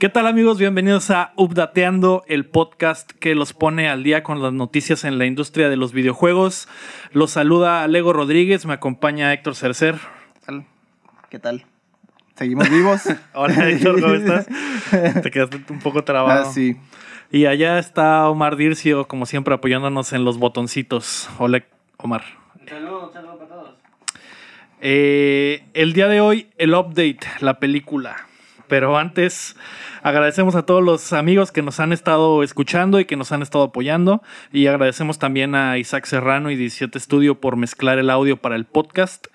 ¿Qué tal amigos? Bienvenidos a Updateando, el podcast que los pone al día con las noticias en la industria de los videojuegos. Los saluda Lego Rodríguez, me acompaña Héctor Cercer. ¿Qué tal? ¿Seguimos vivos? Hola Héctor, ¿cómo estás? Te quedaste un poco trabado. Ah, sí. Y allá está Omar Dircio, como siempre, apoyándonos en los botoncitos. Hola, Omar. Saludos, saludos para todos. Eh, el día de hoy, el update, la película. Pero antes, agradecemos a todos los amigos que nos han estado escuchando y que nos han estado apoyando. Y agradecemos también a Isaac Serrano y 17 Studio por mezclar el audio para el podcast.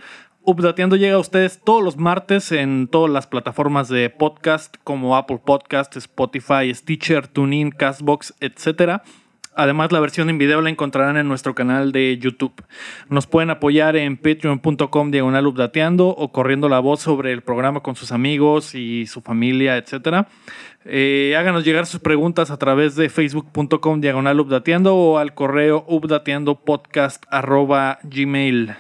Updateando llega a ustedes todos los martes en todas las plataformas de podcast como Apple Podcast, Spotify, Stitcher, TuneIn, Castbox, etc. Además, la versión en video la encontrarán en nuestro canal de YouTube. Nos pueden apoyar en patreon.com diagonal updateando o corriendo la voz sobre el programa con sus amigos y su familia, etc. Eh, háganos llegar sus preguntas a través de facebook.com diagonal updateando o al correo updateandopodcast arroba gmail.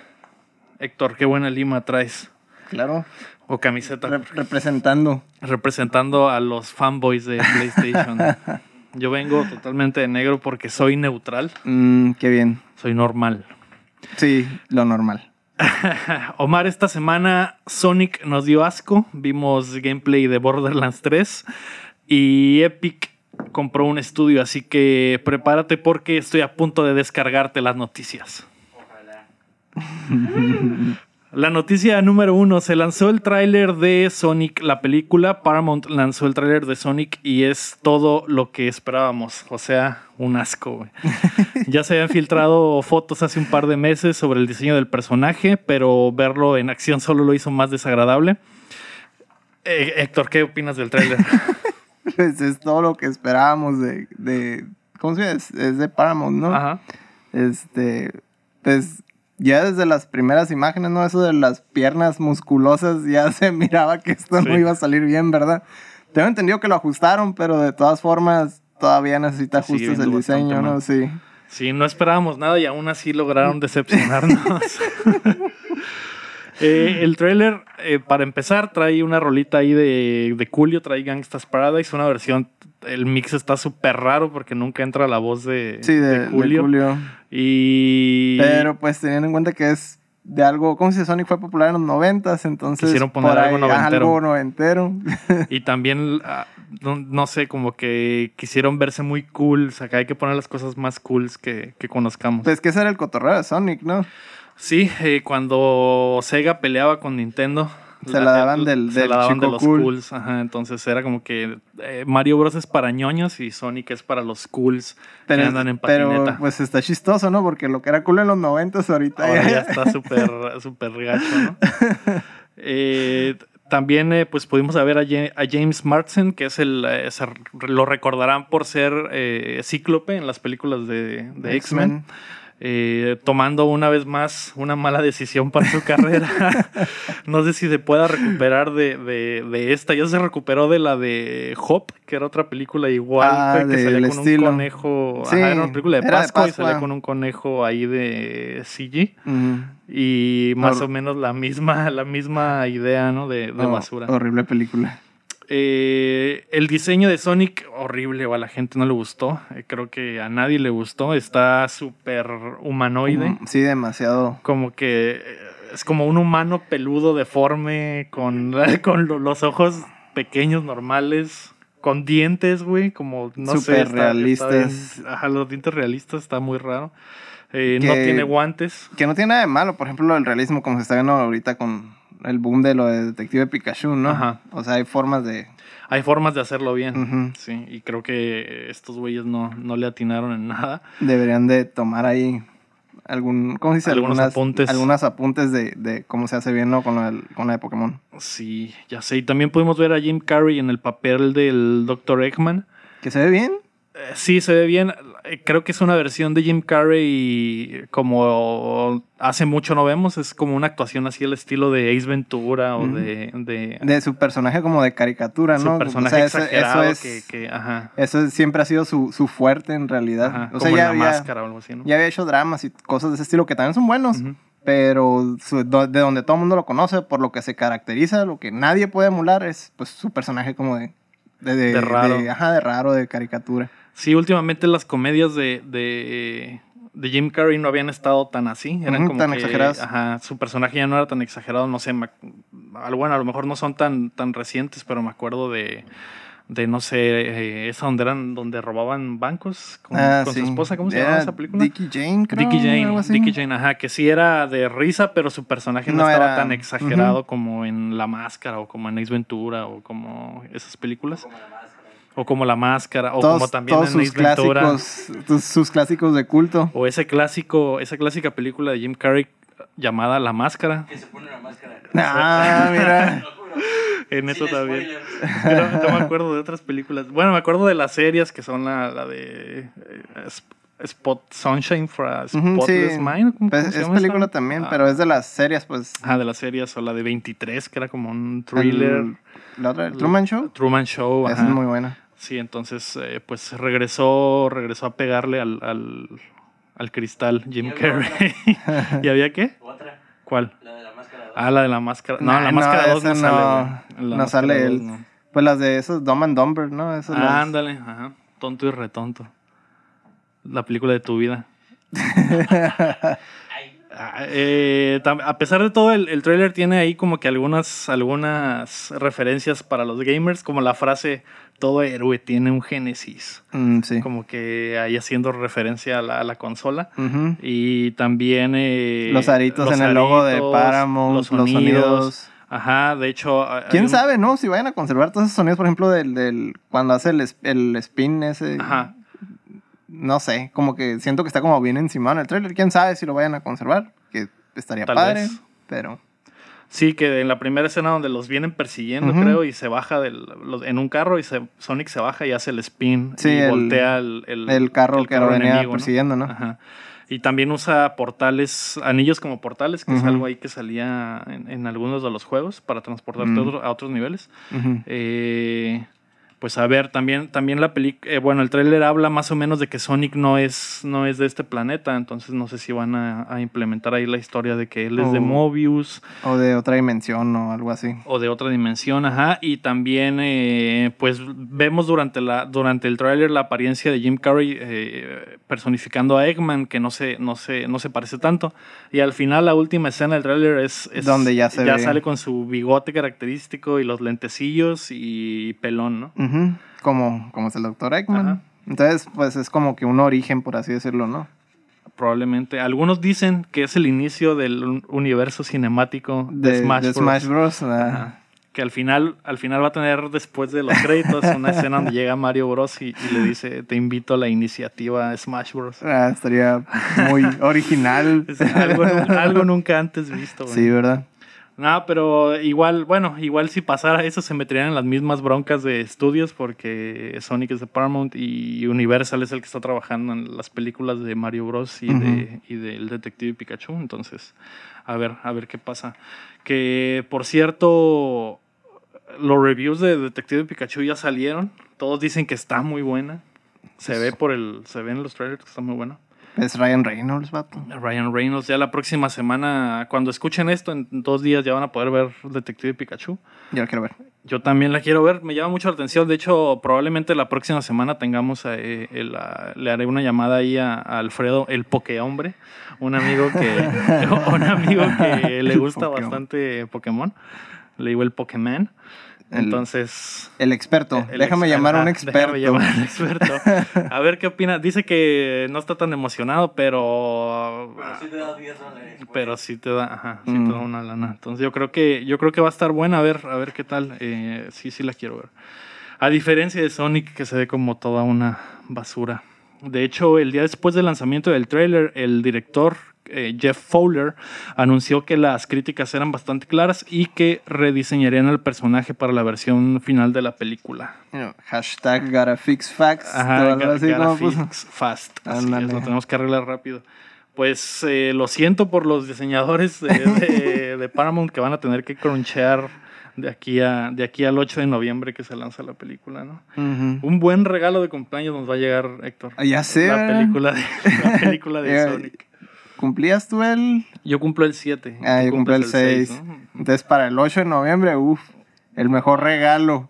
Héctor, qué buena lima traes. Claro. O camiseta. Re- representando. representando a los fanboys de PlayStation. Yo vengo totalmente de negro porque soy neutral, Mm, qué bien. soy normal. Sí, lo normal. Omar, esta semana Sonic nos dio asco. Vimos gameplay de Borderlands 3 y Epic compró un estudio, así que prepárate porque estoy a punto de descargarte las noticias. Ojalá. La noticia número uno, se lanzó el tráiler de Sonic, la película. Paramount lanzó el tráiler de Sonic y es todo lo que esperábamos. O sea, un asco. güey. ya se habían filtrado fotos hace un par de meses sobre el diseño del personaje, pero verlo en acción solo lo hizo más desagradable. Eh, Héctor, ¿qué opinas del tráiler? Pues es todo lo que esperábamos de. de ¿Cómo se llama? Es, es de Paramount, ¿no? Ajá. Este. Pues ya desde las primeras imágenes, ¿no? Eso de las piernas musculosas, ya se miraba que esto Sí. no iba a salir bien, ¿verdad? Tengo entendido que lo ajustaron, pero de todas formas todavía necesita ajustes el diseño, ¿no? mal. Sí. Sí, no esperábamos nada y aún así lograron decepcionarnos. Eh, el trailer, eh, para empezar, trae una rolita ahí de, de Julio, trae Gangsta's Paradise, una versión, el mix está súper raro porque nunca entra la voz de, Sí, de, de de Julio. Y Pero pues teniendo en cuenta que es de algo, ¿cómo se dice? Sonic fue popular en los noventas, entonces Quisieron poner por algo ahí, noventero. algo noventero. Y también, ah, no, no sé, como que quisieron verse muy cool. O sea, que hay que poner las cosas más cools que, que conozcamos. pues que ese era el cotorreo de Sonic, ¿no? Sí, eh, cuando Sega peleaba con Nintendo. Se la daban del- se del la daban de los cool. cools. Ajá, entonces era como que eh, Mario Bros. es para ñoños y Sonic es para los cools Pero, que andan en pero patineta. pues está chistoso, ¿no? Porque lo que era cool en los noventas ahorita Ahora ya- ya está súper súper gacho, ¿no? Eh, también eh, pues pudimos ver a, Ja- a James Marsden, que es el, eh, se- lo recordarán por ser eh, Cíclope en las películas de, de X-Men. Eh, tomando una vez más una mala decisión para su carrera. no sé si se pueda recuperar de, de- de esta. Ya se recuperó de la de Hop, que era otra película igual, Ah, que salía con estilo. un conejo. Sí, Ajá, era una película de Pascua, y salía con un conejo ahí de CG. Y más Hor- o menos la misma, la misma idea, ¿no? De, de Oh, basura. Horrible película. Eh, el diseño de Sonic, horrible, o a la gente no le gustó. Eh, creo que a nadie le gustó. Está súper humanoide. Sí, demasiado. Como que eh, es como un humano peludo, deforme, con, con lo- los ojos pequeños, normales, con dientes, güey. Como, no sé. Está- está realistas. ajá, los dientes realistas, está muy raro. Eh, Que- No tiene guantes. Que no tiene nada de malo, por ejemplo, el realismo como se está viendo ahorita con el boom de lo de Detective Pikachu, ¿no? Ajá. O sea, hay formas de... Hay formas de hacerlo bien. Sí, y creo que estos güeyes no, no le atinaron en nada. Deberían de tomar ahí algún... ¿Cómo se dice? Algunos Algunas- apuntes. Algunos apuntes de, de cómo se hace bien, ¿no? Con, el- con la de Pokémon. Sí, ya sé. Y también pudimos ver a Jim Carrey en el papel del Dr. Eggman. Que se ve bien. Eh, Sí, se ve bien. Eh, Creo que es una versión de Jim Carrey como hace mucho no vemos. Es como una actuación así al estilo de Ace Ventura o de, de De su personaje como de caricatura, su ¿no? personaje O sea, eso- exagerado Eso, es, que, que- ajá, eso es- siempre ha sido su, su fuerte en realidad. ajá, o sea, ya había, máscara o algo así, ¿no? ya había hecho dramas y cosas de ese estilo que también son buenos. Pero su- de donde todo el mundo lo conoce, por lo que se caracteriza, lo que nadie puede emular es pues su personaje como de, De, de, De raro. de- ajá, de raro, de caricatura. Sí, últimamente las comedias de, de, de Jim Carrey no habían estado tan así. Eran como tan que, exageradas. Ajá, su personaje ya no era tan exagerado, no sé. me bueno, a lo mejor no son tan, tan recientes, pero me acuerdo de, de no sé, eh, esa donde eran, donde robaban bancos con, Ah, con sí. su esposa. ¿Cómo se Era llamaba esa película? Dickie Jane, creo. Dickie Jane, algo así. Dickie Jane, ajá, que sí era de risa, pero su personaje no, No estaba era- tan exagerado como en La Máscara o como en Ace Ventura o como esas películas. Como. O como La Máscara o Todos, como también todos en sus Ace Ventura. clásicos, sus clásicos de culto. O ese clásico, esa clásica película de Jim Carrey llamada La Máscara. Que se pone una máscara. Ah, mira. En eso también. Pero no me acuerdo de otras películas. Bueno, me acuerdo de las series que son la, la de eh, Sp- Spot Sunshine for a Spotless sí. Mind. ¿cómo- Pues es película esa? también, Ah, pero es de las series, pues. Ajá, de las series o la de 23, que era como un thriller. el- la otra, el Truman Show. Truman Show. Esa ajá. es muy buena. Sí, entonces eh, pues regresó, regresó a pegarle al, al, al cristal Jim Carrey. ¿Y había qué? Otra, ¿Cuál? la de la máscara. dos. Ah, la de la máscara. No, Nah, la no, máscara 2 no, esa sale. no- no sale 2 él. no. Pues las de esos Dumb and Dumber, ¿no? Esas Ah, las- ándale, ajá. Tonto y retonto. La película de tu vida. Ah, eh, a pesar de todo, el, el trailer tiene ahí como que algunas, algunas referencias para los gamers, como la frase, todo héroe tiene un génesis. Mm, sí. Como que ahí haciendo referencia a la, a la consola. Y también... eh, Los aritos los en el logo de Paramount, los sonidos. Ajá, de hecho... ¿Quién un- sabe, no? Si vayan a conservar todos esos sonidos, por ejemplo, del, del cuando hace el, spin ese. Ajá. No sé, como que siento que está como bien encima en el trailer. ¿Quién sabe si lo vayan a conservar? Que estaría Tal padre, vez. pero... Sí, que en la primera escena donde los vienen persiguiendo, creo, y se baja del, los- en un carro y se, Sonic se baja y hace el spin Sí, y el- voltea el, el, El carro que lo venía enemigo, persiguiendo, ¿no? Ajá. Y también usa portales, anillos como portales, que es Ujú. algo ahí que salía en, en algunos de los juegos para transportarte a otro- a otros niveles. Eh, pues a ver, también, también la película, bueno, el tráiler habla más o menos de que Sonic no es, no es de este planeta, entonces no sé si van a, a implementar ahí la historia de que él es de. Mobius O de otra dimensión o algo así. o de otra dimensión, ajá, y también eh, pues vemos durante, la, durante el tráiler la apariencia de Jim Carrey eh, personificando a Eggman, que no se, no, se, no se parece tanto, y al final la última escena del tráiler es, es- Donde ya se ve. sale con su bigote característico y los lentecillos y pelón, ¿no? Como, como es el Dr. Eggman. Ajá. Entonces, pues es como que un origen, por así decirlo, ¿no? Probablemente. Algunos dicen que es el inicio del un- universo cinemático de, De, Smash, de Bros. Smash Bros. Ajá. Que al final, al final va a tener después de los créditos una escena donde llega Mario Bros. Y, y le dice, te invito a la iniciativa Smash Bros. Ah, estaría muy original. Es algo, nu- algo nunca antes visto. Sí, ¿verdad? No, pero igual, bueno, igual si pasara eso se meterían en las mismas broncas de estudios porque Sonic es de Paramount y Universal es el que está trabajando en las películas de Mario Bros. y, de, y del Detective Pikachu. Entonces, a ver, a ver qué pasa. Que, por cierto, los reviews de Detective Pikachu ya salieron. Todos dicen que está muy buena. Se ve por el, se ve en los trailers que está muy buena. Es Ryan Reynolds, vato. Ryan Reynolds. Ya la próxima semana, cuando escuchen esto, en dos días ya van a poder ver Detective Pikachu. Yo lo quiero ver. Yo también la quiero ver, me llama mucho la atención. De hecho, probablemente la próxima semana tengamos, eh, el, ah, le haré una llamada ahí a, a Alfredo, el Pokehombre, un amigo que, un amigo que le gusta Pokémon. bastante Pokémon. Le digo el Pokémon. El- Entonces, El experto. el déjame ex- llamar a un ajá, experto. déjame llamar a un experto. A ver qué opina. Dice que no está tan emocionado, pero. Pero sí te da 10 dólares. Pero sí te da, ajá, sí Mm. te da una lana. Entonces yo creo que, yo creo que va a estar buena, a ver, a ver qué tal. Eh, sí, sí la quiero ver. A diferencia de Sonic, que se ve como toda una basura. De hecho, el día después del lanzamiento del tráiler, el director eh, Jeff Fowler anunció que las críticas eran bastante claras y que rediseñarían el personaje para la versión final de la película. You know, hashtag gotta fix facts. Ajá, gotta- así gotta como puso. fix fast. Así Ándale. es, lo tenemos que arreglar rápido. Pues eh, lo siento por los diseñadores de, de- de Paramount que van a tener que crunchear de aquí, a, de aquí al 8 de noviembre que se lanza la película, ¿no? Un buen regalo de cumpleaños nos va a llegar, Héctor. Ah, Ya sé. La película de, la película de Sonic. ¿Cumplías tú el...? Yo cumplo el 7. Ah, yo cumplo el cumples 6. ¿no? Entonces, para el 8 de noviembre, uff, el mejor regalo.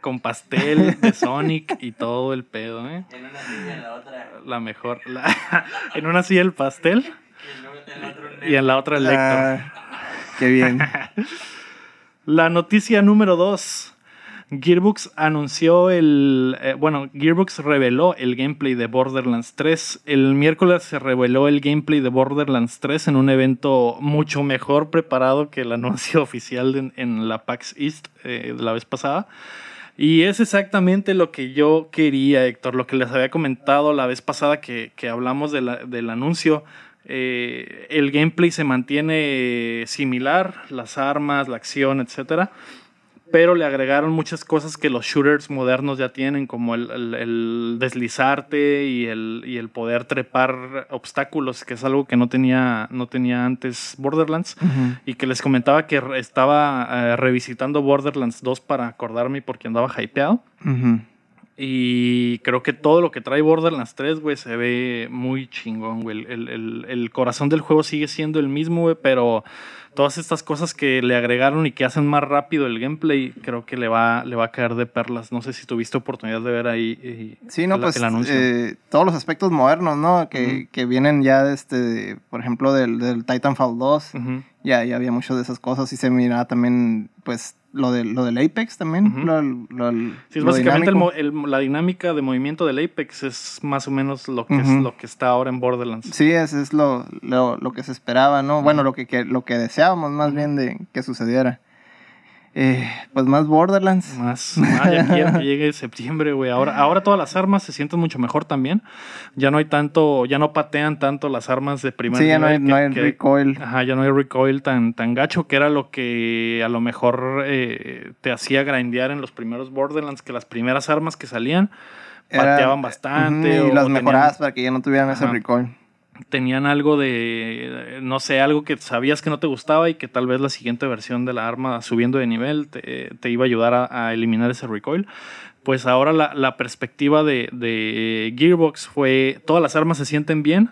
con pastel de Sonic y todo el pedo, ¿eh? En una silla, en la otra. La mejor. la- en una silla el pastel Y en, luego- en la otra un y en la otra el Lector. Ah, qué bien. La noticia número 2. Gearbox anunció el. eh, bueno, Gearbox reveló el gameplay de Borderlands 3. El miércoles se reveló el gameplay de Borderlands 3 en un evento mucho mejor preparado que el anuncio oficial en, en la PAX East eh, de la vez pasada. Y es exactamente lo que yo quería, Héctor, lo que les había comentado la vez pasada que, que hablamos de la- del anuncio. Eh, el gameplay se mantiene similar, las armas, la acción, etcétera, pero le agregaron muchas cosas que los shooters modernos ya tienen, como el, el- el deslizarte y el, y el poder trepar obstáculos, que es algo que no tenía, no tenía antes Borderlands. Y que les comentaba que estaba eh, revisitando Borderlands 2 para acordarme porque andaba hypeado. Ujú. Y creo que todo lo que trae Borderlands 3, güey, se ve muy chingón, güey. El, el- corazón del juego sigue siendo el mismo, güey, pero todas estas cosas que le agregaron y que hacen más rápido el gameplay, creo que le va, le va a caer de perlas. No sé si tuviste oportunidad de ver ahí eh, Sí, no, el, pues el anuncio. eh, todos los aspectos modernos, ¿no? Que, que vienen ya, de este, por ejemplo, del, del Titanfall 2. Ujú. Ya, ya había muchas de esas cosas y se miraba también, pues, lo, de, lo del Apex también. Lo, lo- Sí, es básicamente el el- la dinámica de movimiento del Apex es más o menos lo que, es, lo que está ahora en Borderlands. Sí, es lo, lo, lo que se esperaba, ¿no? Bueno, lo que, que- lo que deseábamos más bien de que sucediera. Eh, pues más Borderlands. Más, ya quiero que llegue septiembre, güey. Ahora, ahora todas las armas se sienten mucho mejor también. Ya no hay tanto, ya no patean tanto las armas de primer Sí, ya no hay, nivel no que- hay que- recoil. Ajá, ya no hay recoil tan, tan gacho, que era lo que a lo mejor eh, te hacía grindear en los primeros Borderlands, que las primeras armas que salían Era- pateaban bastante. Y las mejoradas para que ya no tuvieran ese recoil. Tenían algo de, no sé, algo que sabías que no te gustaba y que tal vez la siguiente versión de la arma subiendo de nivel te, te iba a ayudar a, a eliminar ese recoil. Pues ahora la, la perspectiva de, de Gearbox fue, todas las armas se sienten bien,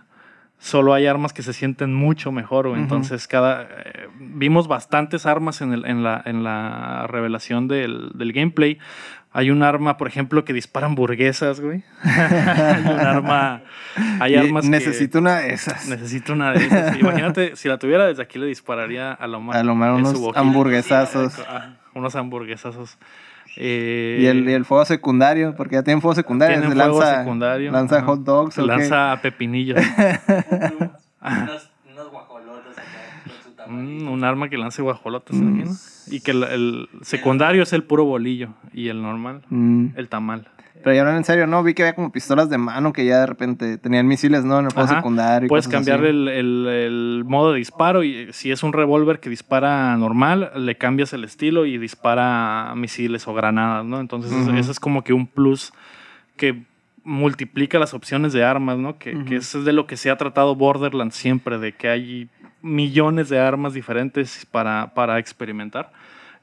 solo hay armas que se sienten mucho mejor. Ujú. Entonces, cada, eh, vimos bastantes armas en, el- en, la, en la revelación del, del gameplay. Hay un arma, por ejemplo, que dispara hamburguesas, güey. hay un arma... Hay Y armas que- necesito una de esas. Necesito una de esas. Imagínate, si la tuviera desde aquí le dispararía a lo más. A lo en su unos hamburguesazos. Ah, unos hamburguesazos. Eh, Y el, y el fuego secundario, porque ya tienen fuego secundario. Tienen se fuego lanza, secundario. Lanza hot dogs. se ¿o qué? lanza pepinillos. unos, unos guajolotes acá con su Mm, un arma que lance guajolotes, Mm. ¿no? Y que el, el secundario es el puro bolillo. Y el normal, Mm. el tamal. Pero ya hablan en serio, ¿no? Vi que había como pistolas de mano que ya de repente tenían misiles, ¿no? En el fuego Ajá. secundario. y Puedes cambiar el, el- el modo de disparo y si es un revólver que dispara normal, le cambias el estilo y dispara misiles o granadas, ¿no? Entonces eso- Ujú. eso es como que un plus que multiplica las opciones de armas, ¿no? Que, que eso es de lo que se ha tratado Borderlands siempre, de que hay millones de armas diferentes para, para experimentar.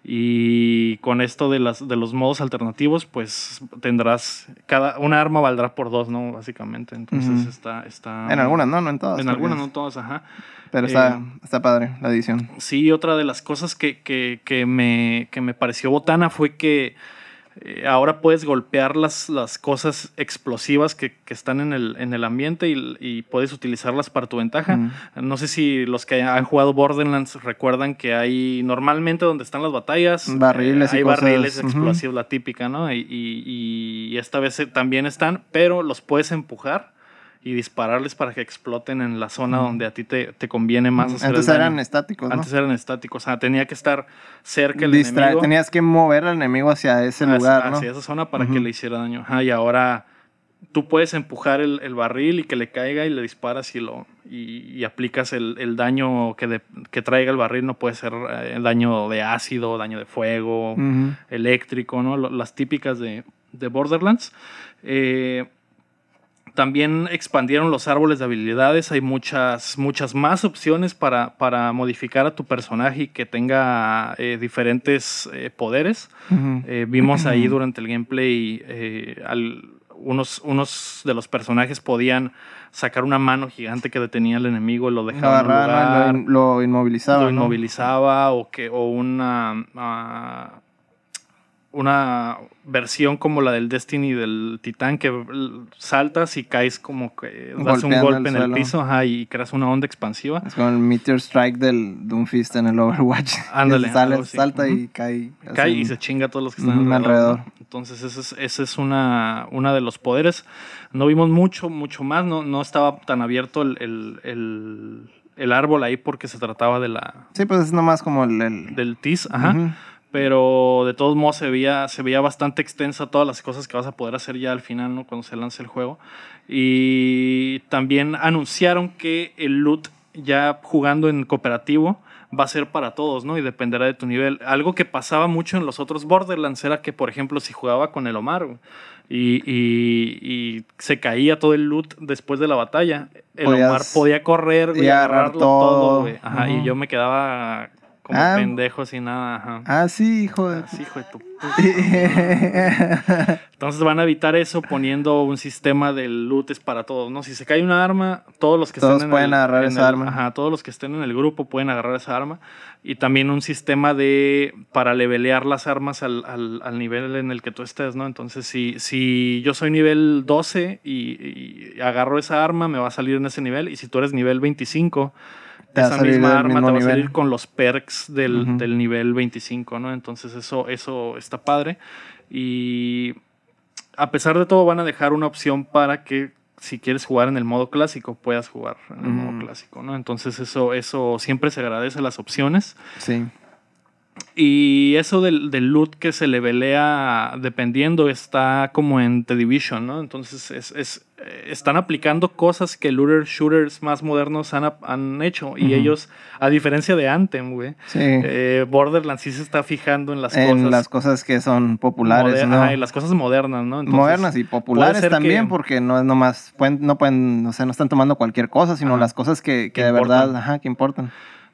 Y con esto de, las, de los modos alternativos, pues tendrás, cada, una arma valdrá por dos, ¿no? Básicamente. Entonces Ujú. está, está... En algunas, ¿no? No en todas. En algunas, no todas, ajá. Pero está, Eh, está padre la edición. Sí, otra de las cosas que, que, que me, que me pareció botana fue que eh, ahora puedes golpear las, las cosas explosivas que, que están en el, en el ambiente y, y puedes utilizarlas para tu ventaja. No sé si los que han jugado Borderlands recuerdan que hay normalmente donde están las batallas. eh, Barriles y hay cosas, barriles explosivos, la típica, ¿no? Y, y- y esta vez también están, pero los puedes empujar y dispararles para que exploten en la zona Ujú. donde a ti te, te conviene más hacer Antes el daño. eran estáticos, ¿no? Antes eran estáticos, o sea, tenía que estar cerca el Distra- enemigo. Tenías que mover al enemigo hacia ese hacia- lugar, ¿no? hacia esa zona para que le hiciera daño. Ajá, y ahora tú puedes empujar el, el barril y que le caiga y le disparas y lo y, y aplicas el, el daño que, de- que traiga el barril. No puede ser eh, daño de ácido, daño de fuego, eléctrico, ¿no? Las típicas de, de Borderlands. Eh, también expandieron los árboles de habilidades. Hay muchas, muchas más opciones para, para modificar a tu personaje y que tenga eh, diferentes eh, poderes. Ujú. Eh, vimos ahí durante el gameplay eh, al- unos, unos de los personajes podían sacar una mano gigante que detenía al enemigo y lo Lo dejaba en un agarraban, lugar, lo, in- lo inmovilizaba, lo ¿no? inmovilizaba o que o una ah, una versión como la del Destiny del Titán que saltas y caes como que das un Golpeando golpe el en el piso ajá, y creas una onda expansiva. Es como el Meteor Strike del Doomfist en el Overwatch. Ándale, sale, salta y cae. Cae y se chinga a todos los que están alrededor. alrededor. Entonces, ese es, ese es una, una de los poderes. No vimos mucho, mucho más. No, no estaba tan abierto el, el, el- el árbol ahí porque se trataba de la, Sí, pues es nomás como el. el- del TIS. Ajá. Ujú. Pero de todos modos se veía, se veía bastante extensa todas las cosas que vas a poder hacer ya al final, ¿no? Cuando se lance el juego. Y también anunciaron que el loot ya jugando en cooperativo va a ser para todos, ¿no? Y dependerá de tu nivel. Algo que pasaba mucho en los otros Borderlands era que, por ejemplo, si jugaba con el Omar y, y- y se caía todo el loot después de la batalla, el Podías- Omar podía correr y agarrar agarrarlo todo. güey. Ajá. Y yo me quedaba como Ah. pendejo sin nada. Ajá. Ah, sí, hijo de. Así, hijo de tu Entonces van a evitar eso poniendo un sistema de lootes para todos, ¿no? Si se cae una arma, todos los que Todos estén en pueden el, agarrar en esa el- arma. Ajá, todos los que estén en el grupo pueden agarrar esa arma. Y también un sistema de para levelear las armas al, al- al nivel en el que tú estés, ¿no? Entonces, si, si yo soy nivel 12 y, y agarro esa arma, me va a salir en ese nivel. Y si tú eres nivel 25, Te va a esa misma arma te va a nivel. salir con los perks del, del nivel 25, ¿no? Entonces eso, eso está padre. Y a pesar de todo van a dejar una opción para que si quieres jugar en el modo clásico, puedas jugar en el modo Ujú. clásico, ¿no? Entonces eso, eso siempre se agradece las opciones. Sí. Y eso del, del loot que se le velea dependiendo está como en The Division, ¿no? Entonces es, es, eh, están aplicando cosas que looter shooters más modernos han, han hecho. Y Ujú. ellos, a diferencia de Anthem, güey, Sí. eh, Borderlands sí se está fijando en las en cosas. las cosas que son populares, ¿no? ajá, y las cosas modernas, ¿no? Entonces, Modernas y populares también, que- porque no es nomás, pueden, no pueden, o sea, no están tomando cualquier cosa, sino Ajá. las cosas que, que Que de importan. verdad, ajá, que importan.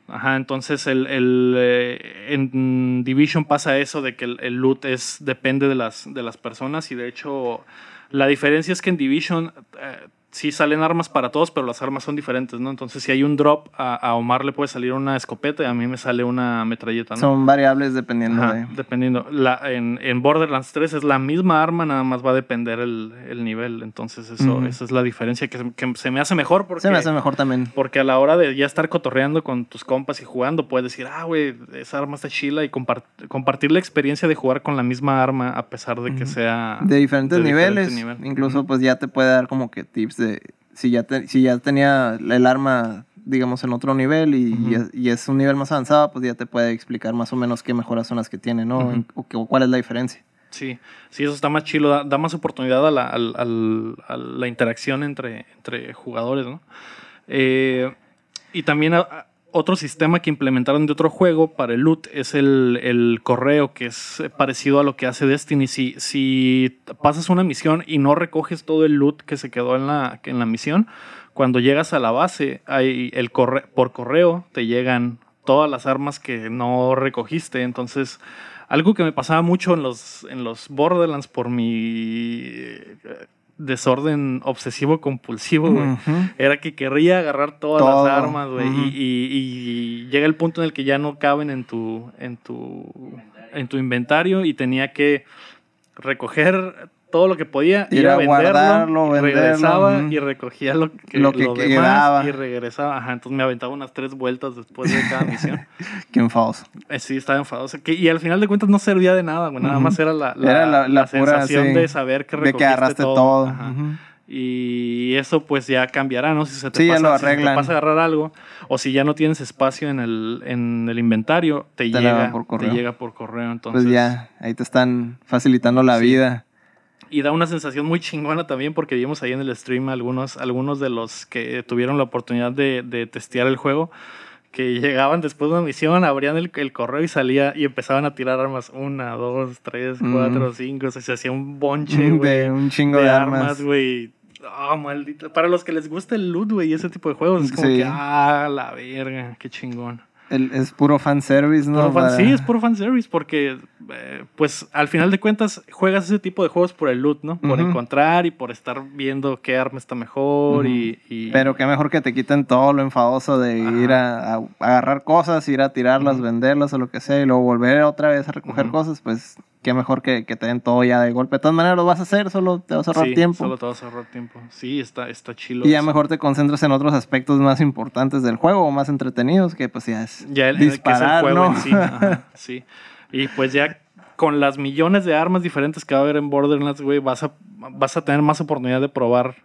Ajá, entonces el, el, eh, en Division pasa eso de que el, el loot es, depende de las, de las personas y de hecho la diferencia es que en Division eh, sí salen armas para todos, pero las armas son diferentes, ¿no? Entonces si hay un drop, a, a Omar le puede salir una escopeta y a mí me sale una metralleta, ¿no? Son variables dependiendo Ajá, de... dependiendo. La, en, en Borderlands 3 es la misma arma, nada más va a depender el, el nivel. Entonces, eso, esa es la diferencia que, se- que se me hace mejor porque, Se me hace mejor también. porque a la hora de ya estar cotorreando con tus compas y jugando, puedes decir, ah, güey, esa arma está chila y compart- compartir la experiencia de jugar con la misma arma a pesar de que sea De diferentes de niveles. nivel. Incluso pues ya te puede dar como que tips de si ya, te- si ya tenía el arma, digamos, en otro nivel y, es, y es un nivel más avanzado, pues ya te puede explicar más o menos qué mejoras son las que tiene, ¿no? O, o cuál es la diferencia. Sí, sí, eso está más chilo, da, da más oportunidad a la, a la interacción entre, entre jugadores, ¿no? Eh, y también otro sistema que implementaron de otro juego para el loot es el, el correo, que es parecido a lo que hace Destiny. Si, si pasas una misión y no recoges todo el loot que se quedó en la, en la misión, cuando llegas a la base, hay el corre por correo te llegan todas las armas que no recogiste. Entonces, algo que me pasaba mucho en los, en los Borderlands por mi desorden obsesivo compulsivo, güey. Era que querría agarrar todas Todo. las armas, güey. Y, y- y llega el punto en el que ya no caben en tu, en tu, en tu inventario y tenía que recoger todo lo que podía, Ir ir a, a venderlo, guardarlo, venderlo, regresaba y recogía lo que, Lo que demás quedaba. y regresaba. Ajá, entonces me aventaba unas tres vueltas después de cada misión. Qué enfadoso. Eh, Sí, estaba enfadoso. Que, y al final de cuentas no servía de nada, güey. Nada más era la, la, Era la- la la pura, sensación sí, de saber que De recogiste que agarraste todo. todo. Ajá. Ujú. Y eso pues ya cambiará, ¿no? Si se te, Sí, pasa, lo si se te pasa a agarrar algo o si ya no tienes espacio en el, en el inventario, te, Te llega por te correo. llega por correo. Entonces, Pues ya, ahí te están facilitando la Sí. vida. Y da una sensación muy chingona también porque vimos ahí en el stream algunos, algunos de los que tuvieron la oportunidad de, de testear el juego que llegaban después de una misión, abrían el, el correo y salía y empezaban a tirar armas. Una, dos, tres, Mm. cuatro, cinco. O sea, se hacía un bonche, güey. de un chingo de, de, armas, güey. Ah, maldito. Para los que les gusta el loot, güey, y ese tipo de juegos, es como Sí. que, ah, la verga, qué chingón. El- es puro fanservice, ¿no? Puro fan- Para- Sí, es puro fanservice porque, eh, pues, al final de cuentas, juegas ese tipo de juegos por el loot, ¿no? Por encontrar y por estar viendo qué arma está mejor y, y- Pero qué mejor que te quiten todo lo enfadoso de Ajá. ir a, a agarrar cosas, ir a tirarlas, venderlas o lo que sea, y luego volver otra vez a recoger cosas, pues qué mejor que, que te den todo ya de golpe. De todas maneras lo vas a hacer, solo te vas a ahorrar Sí, tiempo. Solo te vas a ahorrar tiempo. Sí, está, está chilo. Y ya eso. mejor te concentras en otros aspectos más importantes del juego o más entretenidos, que pues ya es Ya el, el que es el disparar, juego ¿no? en sí. ajá, sí. Y pues ya con las millones de armas diferentes que va a haber en Borderlands, güey, vas a, vas a tener más oportunidad de probar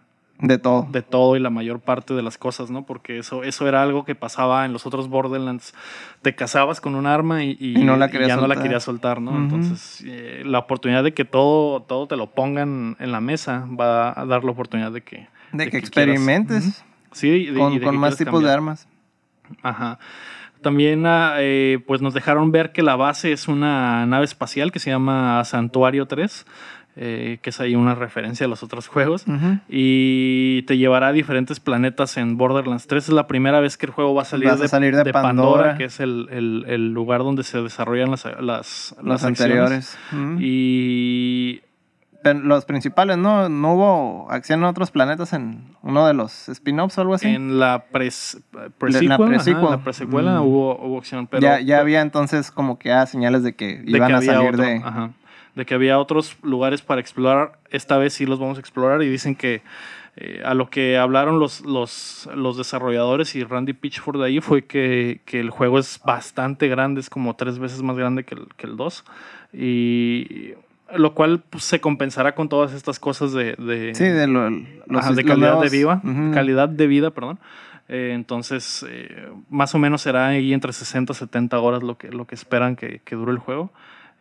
de todo. de todo y la mayor parte de las cosas, ¿no? Porque eso, eso era algo que pasaba en los otros Borderlands. Te casabas con un arma y, y- Y no la y ya no la querías soltar, ¿no? Entonces, eh, la oportunidad de que todo, todo te lo pongan en la mesa va a dar la oportunidad de que... de que quieras- experimentes. Sí, de- con, de con que más tipos de armas. Ajá. También ah, eh, pues nos dejaron ver que la base es una nave espacial que se llama Santuario 3, eh, que es ahí una referencia a los otros juegos. Y te llevará a diferentes planetas en Borderlands 3. Es la primera vez que el juego va a salir, a de, salir de Pandora, Pandora. que es el, el- el lugar donde se desarrollan las, las, anteriores. Y Pero los principales, ¿no? No hubo acción en otros planetas en uno de los spin-offs o algo así. en la pre-sequel, Mm. hubo, hubo acción. Pero, ya, ya había entonces como que ah, señales de que de iban que a salir otro, de... ajá, de que había otros lugares para explorar. Esta vez sí los vamos a explorar y dicen que eh, a lo que hablaron los, los, los desarrolladores y Randy Pitchford de ahí fue que, que el juego es bastante grande, es como tres veces más grande que el, que el 2. Y lo cual pues, se compensará con todas estas cosas de, de, Sí, de lo- los, Ajá, de calidad de vida, calidad de vida, perdón. Eh, entonces, eh, más o menos será ahí entre 60 y 70 horas lo que, lo que esperan que, que dure el juego.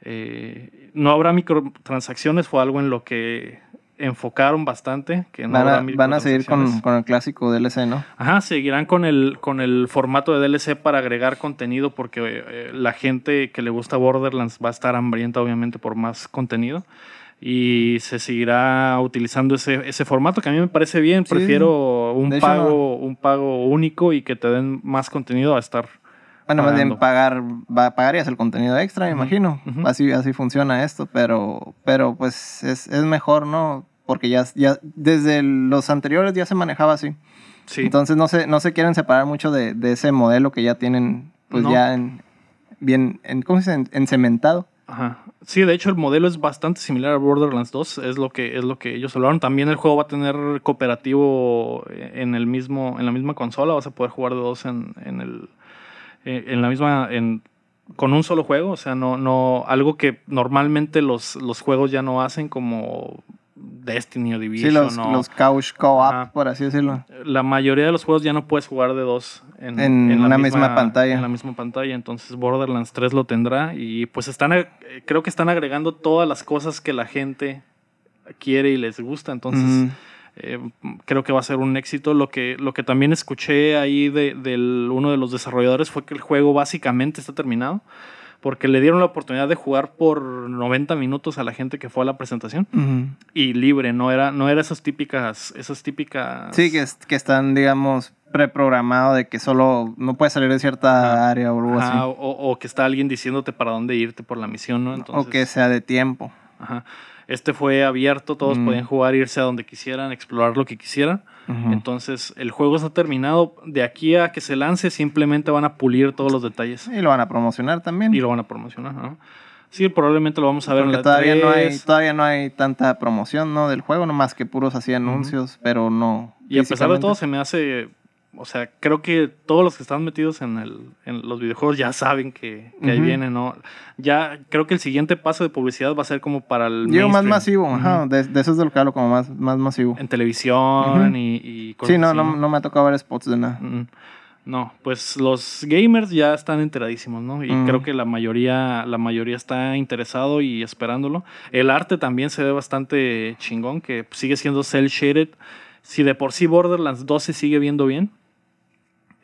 Eh, no habrá microtransacciones, fue algo en lo que enfocaron bastante. Que no Van a, habrá van a seguir con, el clásico DLC, ¿no? Ajá, seguirán con el, con el formato de DLC para agregar contenido porque eh, la gente que le gusta Borderlands va a estar hambrienta obviamente por más contenido y se seguirá utilizando ese, ese formato que a mí me parece bien. Sí. Prefiero un hecho, pago, un pago único y que te den más contenido a estar. Bueno, más bien pagar, va, pagarías el contenido extra, me imagino. Así, así funciona esto, pero, pero pues es, es mejor, ¿no? Porque ya, ya desde los anteriores ya se manejaba así. Sí. Entonces no se, no se quieren separar mucho de, de ese modelo que ya tienen, pues No. ya en, bien, en, ¿cómo se dice? En, encementado. Ajá. Sí, de hecho el modelo es bastante similar a Borderlands 2, es lo que es lo que ellos hablaron. También el juego va a tener cooperativo en el mismo en la misma consola, vas a poder jugar de dos en, en el eh, en la misma en con un solo juego, o sea, no no algo que normalmente los, los juegos ya no hacen como Destiny o Sí, Division los, o- los couch co-op, por así decirlo. la mayoría de los juegos ya no puedes jugar de dos en, En una misma pantalla. En la misma pantalla. Entonces Borderlands 3 lo tendrá. Y pues están eh, creo que están agregando todas las cosas que la gente quiere y les gusta. Entonces. Eh, creo que va a ser un éxito. Lo que, lo que también escuché ahí de del, uno de los desarrolladores fue que el juego básicamente está terminado. Porque le dieron la oportunidad de jugar por 90 minutos a la gente que fue a la presentación. Ujú. Y libre, no era, no era esas típicas, esas típicas. Sí, que, es- que están, digamos, preprogramado de que solo no puedes salir de cierta Ajá. área o algo Ajá, así. o, o que está alguien diciéndote para dónde irte por la misión, ¿no? Entonces, o que sea de tiempo. ajá. Este fue abierto, todos Mm. podían jugar, irse a donde quisieran, explorar lo que quisieran. Entonces, el juego está terminado. De aquí a que se lance, simplemente van a pulir todos los detalles Y lo van a promocionar también. y lo van a promocionar. ¿no? Sí, probablemente lo vamos a ver Porque en la todavía no, hay, 3. todavía no hay tanta promoción ¿no? del juego, nomás que puros así anuncios, pero no. Y a pesar de todo, se me hace. O sea, creo que todos los que están metidos en, el, en los videojuegos ya saben que, que ahí viene, ¿no? Ya creo que el siguiente paso de publicidad va a ser como para el. Digo más masivo, ajá, de, de eso es de lo que hablo, como más, más masivo. En televisión y, y cosas Sí, no, así, no, no me ha tocado ver spots de nada. No, pues los gamers ya están enteradísimos, ¿no? Y creo que la mayoría, la mayoría está interesado y esperándolo. El arte también se ve bastante chingón, que sigue siendo cel shaded. Si de por sí Borderlands 2 se sigue viendo bien,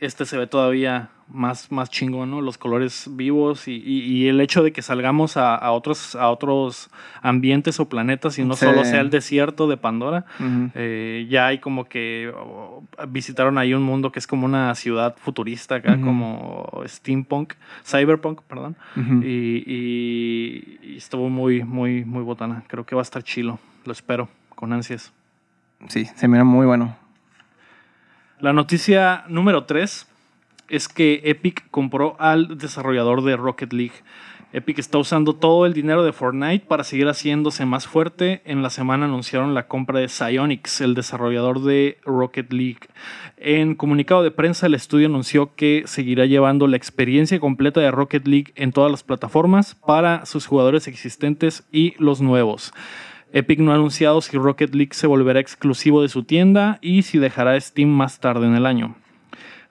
este se ve todavía más, más chingón, ¿no? Los colores vivos y, y- y el hecho de que salgamos a, a otros, a otros ambientes o planetas y no Sí. solo sea el desierto de Pandora. Eh, ya hay como que oh, visitaron ahí un mundo que es como una ciudad futurista acá, como steampunk, cyberpunk, perdón. Y- y estuvo muy, muy, muy botana. Creo que va a estar chilo. Lo espero con ansias. Sí, se mira muy bueno. La noticia número 3 es que Epic compró al desarrollador de Rocket League. Epic está usando todo el dinero de Fortnite para seguir haciéndose más fuerte. En la semana anunciaron la compra de Psyonix, el desarrollador de Rocket League. En comunicado de prensa, el estudio anunció que seguirá llevando la experiencia completa de Rocket League en todas las plataformas para sus jugadores existentes y los nuevos. Epic no ha anunciado si Rocket League se volverá exclusivo de su tienda y si dejará Steam más tarde en el año.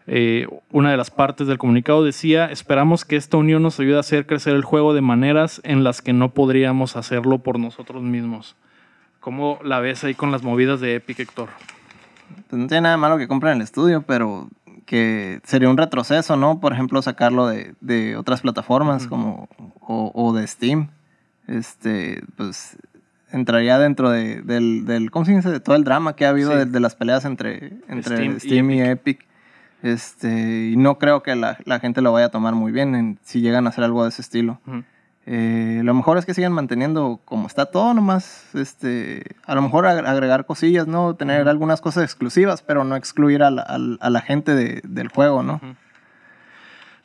Eh, una de las partes del comunicado decía, esperamos que esta unión nos ayude a hacer crecer el juego de maneras en las que no podríamos hacerlo por nosotros mismos. ¿Cómo la ves ahí con las movidas de Epic, Héctor? Pues no tiene nada malo que compren el estudio, pero que sería un retroceso, ¿no? Por ejemplo, sacarlo de, de otras plataformas como o, o, de Steam. Este, pues entraría dentro de, del, del, ¿cómo se dice? De todo el drama que ha habido sí. de, de, las peleas entre, entre Steam, Steam y, Epic. y Epic. Este, y no creo que la, la, gente lo vaya a tomar muy bien en, si llegan a hacer algo de ese estilo. Uh -huh. eh, lo mejor es que sigan manteniendo como está todo, nomás, este, a lo mejor agregar cosillas, ¿no? Tener uh -huh. algunas cosas exclusivas, pero no excluir a la, a, a la gente de, del juego, ¿no? Uh -huh.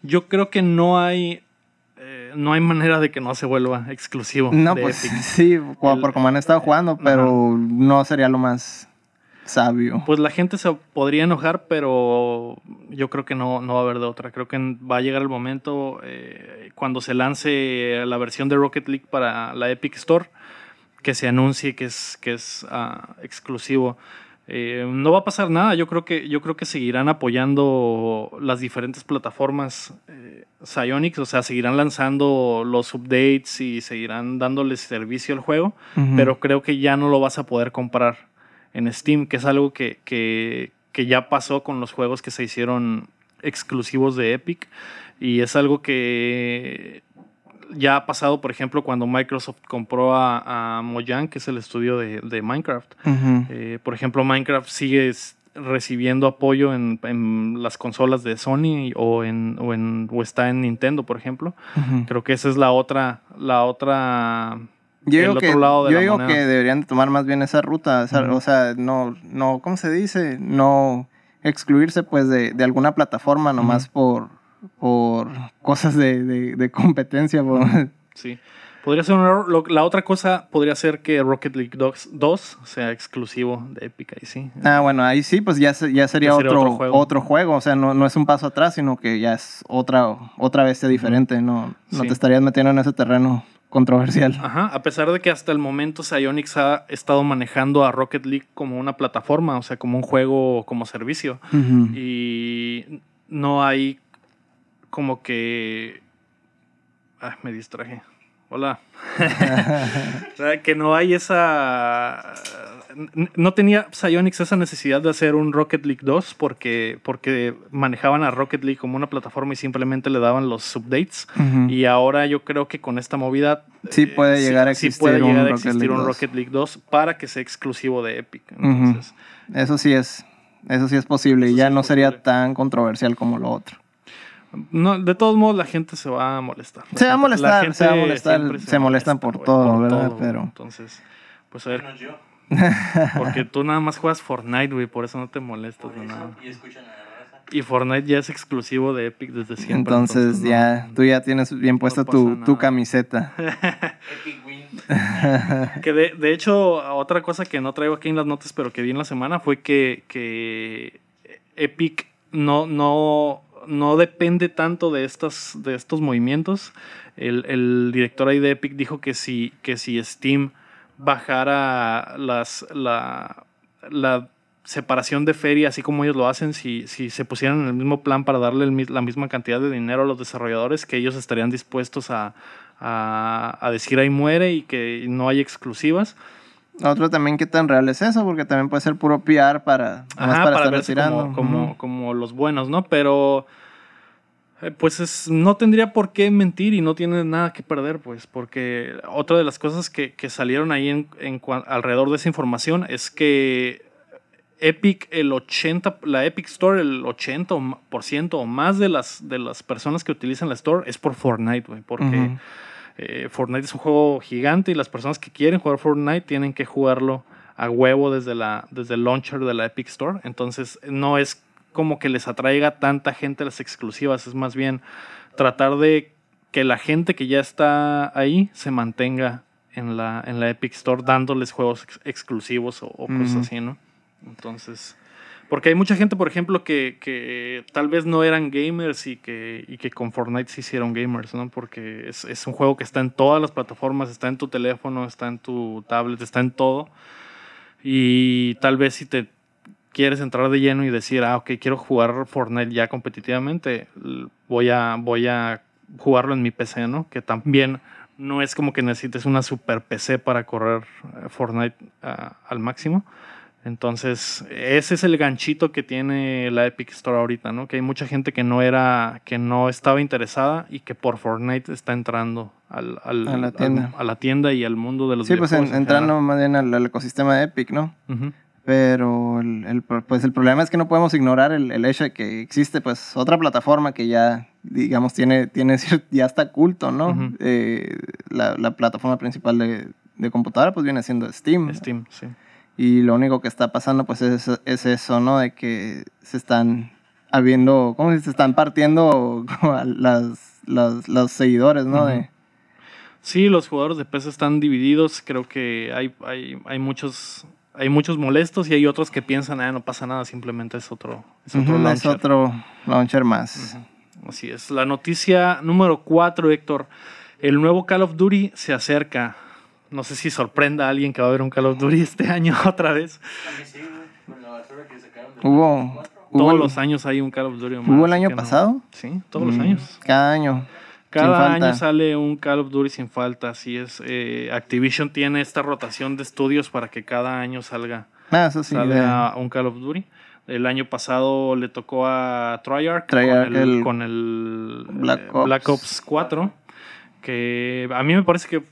Yo creo que no hay no hay manera de que no se vuelva exclusivo. No, pues Epic. sí, por, por como han estado jugando, pero no sería lo más sabio. Pues la gente se podría enojar, pero yo creo que no, no va a haber de otra. Creo que va a llegar el momento eh, cuando se lance la versión de Rocket League para la Epic Store que se anuncie que es, que es uh, exclusivo. Eh, no va a pasar nada. Yo creo que, yo creo que seguirán apoyando las diferentes plataformas eh, Psyonix, o sea, seguirán lanzando los updates y seguirán dándoles servicio al juego, uh -huh. pero creo que ya no lo vas a poder comprar en Steam, que es algo que, que, que, ya pasó con los juegos que se hicieron exclusivos de Epic. Y es algo que ya ha pasado, por ejemplo, cuando Microsoft compró a, a Mojang, que es el estudio de, de Minecraft. Uh -huh. eh, por ejemplo, Minecraft sigue recibiendo apoyo en, en, las consolas de Sony o, en, o, en, o está en Nintendo, por ejemplo. Uh -huh. Creo que esa es la otra, la otra yo digo, que, yo digo que, deberían de tomar más bien esa ruta, o sea, uh -huh. o sea, no, no, ¿cómo se dice? No excluirse pues de, de alguna plataforma nomás uh -huh. por, por cosas de, de, de competencia. Por... Sí. Podría ser un error. La otra cosa podría ser que Rocket League 2, 2 sea exclusivo de Epic, ahí sí. Ah, bueno, ahí sí, pues ya, ya sería, ya sería otro, otro, juego. otro, juego. O sea, no, no, es un paso atrás, sino que ya es otra, otra bestia diferente. No, no te estarías metiendo en ese terreno controversial. Ajá, a pesar de que hasta el momento Psyonix ha estado manejando a Rocket League como una plataforma, o sea, como un juego como servicio. Uh -huh. Y no hay como que... Ah, me distraje. Hola. o sea, que no hay esa. No tenía Psyonix esa necesidad de hacer un Rocket League 2 porque, porque manejaban a Rocket League como una plataforma y simplemente le daban los updates. Uh -huh. Y ahora yo creo que con esta movida. Sí puede eh, llegar a existir, sí puede llegar a existir un, Rocket, un Rocket League 2 para que sea exclusivo de Epic. Entonces, uh -huh. Eso sí es. Eso sí es posible. y ya no sería tan controversial como lo otro. No, de todos modos la gente se va a molestar. Se va a molestar, se va a molestar, se, se molestan por, por todo, por ¿verdad? Todo. Pero... Entonces, pues a ver. No, yo. Porque tú nada más juegas Fortnite, güey, por eso no te molestas de nada. Y escuchan a y Fortnite ya es exclusivo de Epic desde siempre. Entonces, entonces ya, no, tú ya tienes bien puesta no tu, tu, camiseta. Epic Win. que de, de, hecho, otra cosa que no traigo aquí en las notas, pero que vi en la semana fue que, que Epic no, no no depende tanto de, estas, de estos movimientos. El, el, director ahí de Epic dijo que si, que si Steam bajara las, la, la separación de feria, así como ellos lo hacen, si, si se pusieran en el mismo plan para darle el, la misma cantidad de dinero a los desarrolladores, que ellos estarían dispuestos a, a, a decir ahí muere y que no hay exclusivas. Otro también, ¿qué tan real es eso? Porque también puede ser puro PR para, Ajá, para, para estar retirando. Como, como, uh -huh. como, los buenos, ¿no? Pero eh, pues es, no tendría por qué mentir y no tiene nada que perder, pues, porque otra de las cosas que, que salieron ahí en, en, alrededor de esa información es que Epic, el 80, la Epic Store, el 80% o más de las, de las personas que utilizan la Store es por Fortnite, güey, porque... Uh -huh eh, Fortnite es un juego gigante y las personas que quieren jugar Fortnite tienen que jugarlo a huevo desde, la, desde el launcher de la Epic Store. Entonces no es como que les atraiga tanta gente las exclusivas, es más bien tratar de que la gente que ya está ahí se mantenga en la, en la Epic Store dándoles juegos ex- exclusivos o, o cosas así, ¿no? Entonces, porque hay mucha gente, por ejemplo, que, que tal vez no eran gamers y que, y que con Fortnite se hicieron gamers, ¿no? Porque es, es un juego que está en todas las plataformas, está en tu teléfono, está en tu tablet, está en todo. Y tal vez si te quieres entrar de lleno y decir, ah, ok, quiero jugar Fortnite ya competitivamente, voy a, voy a jugarlo en mi PC, ¿no? Que también no es como que necesites una super PC para correr eh, Fortnite ah, al máximo. Entonces, ese es el ganchito que tiene la Epic Store ahorita, ¿no? Que hay mucha gente que no era, que no estaba interesada y que por Fortnite está entrando al, al- A la al- tienda. a la tienda y al mundo de los Sí, pues en- videojuegos en entrando más bien al, ecosistema de Epic, ¿no? Pero el, pues el problema es que no podemos ignorar el, el hecho de que existe pues otra plataforma que ya, digamos, tiene, tiene ya está culto, ¿no? Eh, la, la plataforma principal de, de computadora pues viene siendo Steam. Steam, sí. Y lo único que está pasando pues es, es eso, ¿no? De que se están habiendo, ¿cómo se están partiendo las, las- los seguidores, ¿no? De, Sí, los jugadores de PC están divididos. Creo que hay, hay, hay muchos hay muchos molestos y hay otros que piensan, ah, no pasa nada, simplemente es otro, es otro Ujú, es launcher". otro launcher más. Así es. La noticia número 4, Héctor. El nuevo Call of Duty se acerca. No sé si sorprenda a alguien que va a ver un Call of Duty este año otra vez. A mí sí, güey. Con la basura que sacaron Hubo, hubo Todos el- los años hay un Call of Duty. ¿Hubo más, el año no. pasado? Sí, todos los Mm, años. Cada año. Cada falta. año sale un Call of Duty sin falta, así es. Eh, Activision tiene esta rotación de estudios para que cada año salga, Ah, eso sí. salga un Call of Duty. El año pasado le tocó a Treyarch, Treyarch, con el, el con el, Black eh, Ops. Black Ops 4, que a mí me parece que,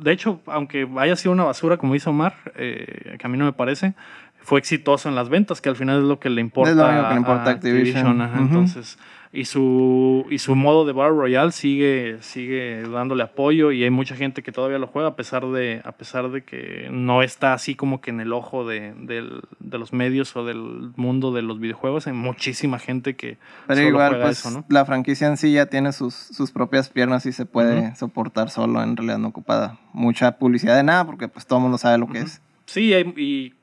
de hecho, aunque haya sido una basura, como dice Omar, eh, que a mí no me parece, fue exitoso en las ventas, que al final es lo que le importa, Es lo único que le importa a Activision. ajá. Entonces, y su, y su modo de Battle Royale sigue, sigue dándole apoyo y hay mucha gente que todavía lo juega a pesar de, a pesar de que no está así como que en el ojo de, del- de los medios o del mundo de los videojuegos. Hay muchísima gente que Pero solo igual, juega pues eso, ¿no? la franquicia en sí ya tiene sus, sus propias piernas y se puede soportar solo. En realidad no ocupa mucha publicidad de nada porque pues todo el mundo sabe lo que es. Sí, y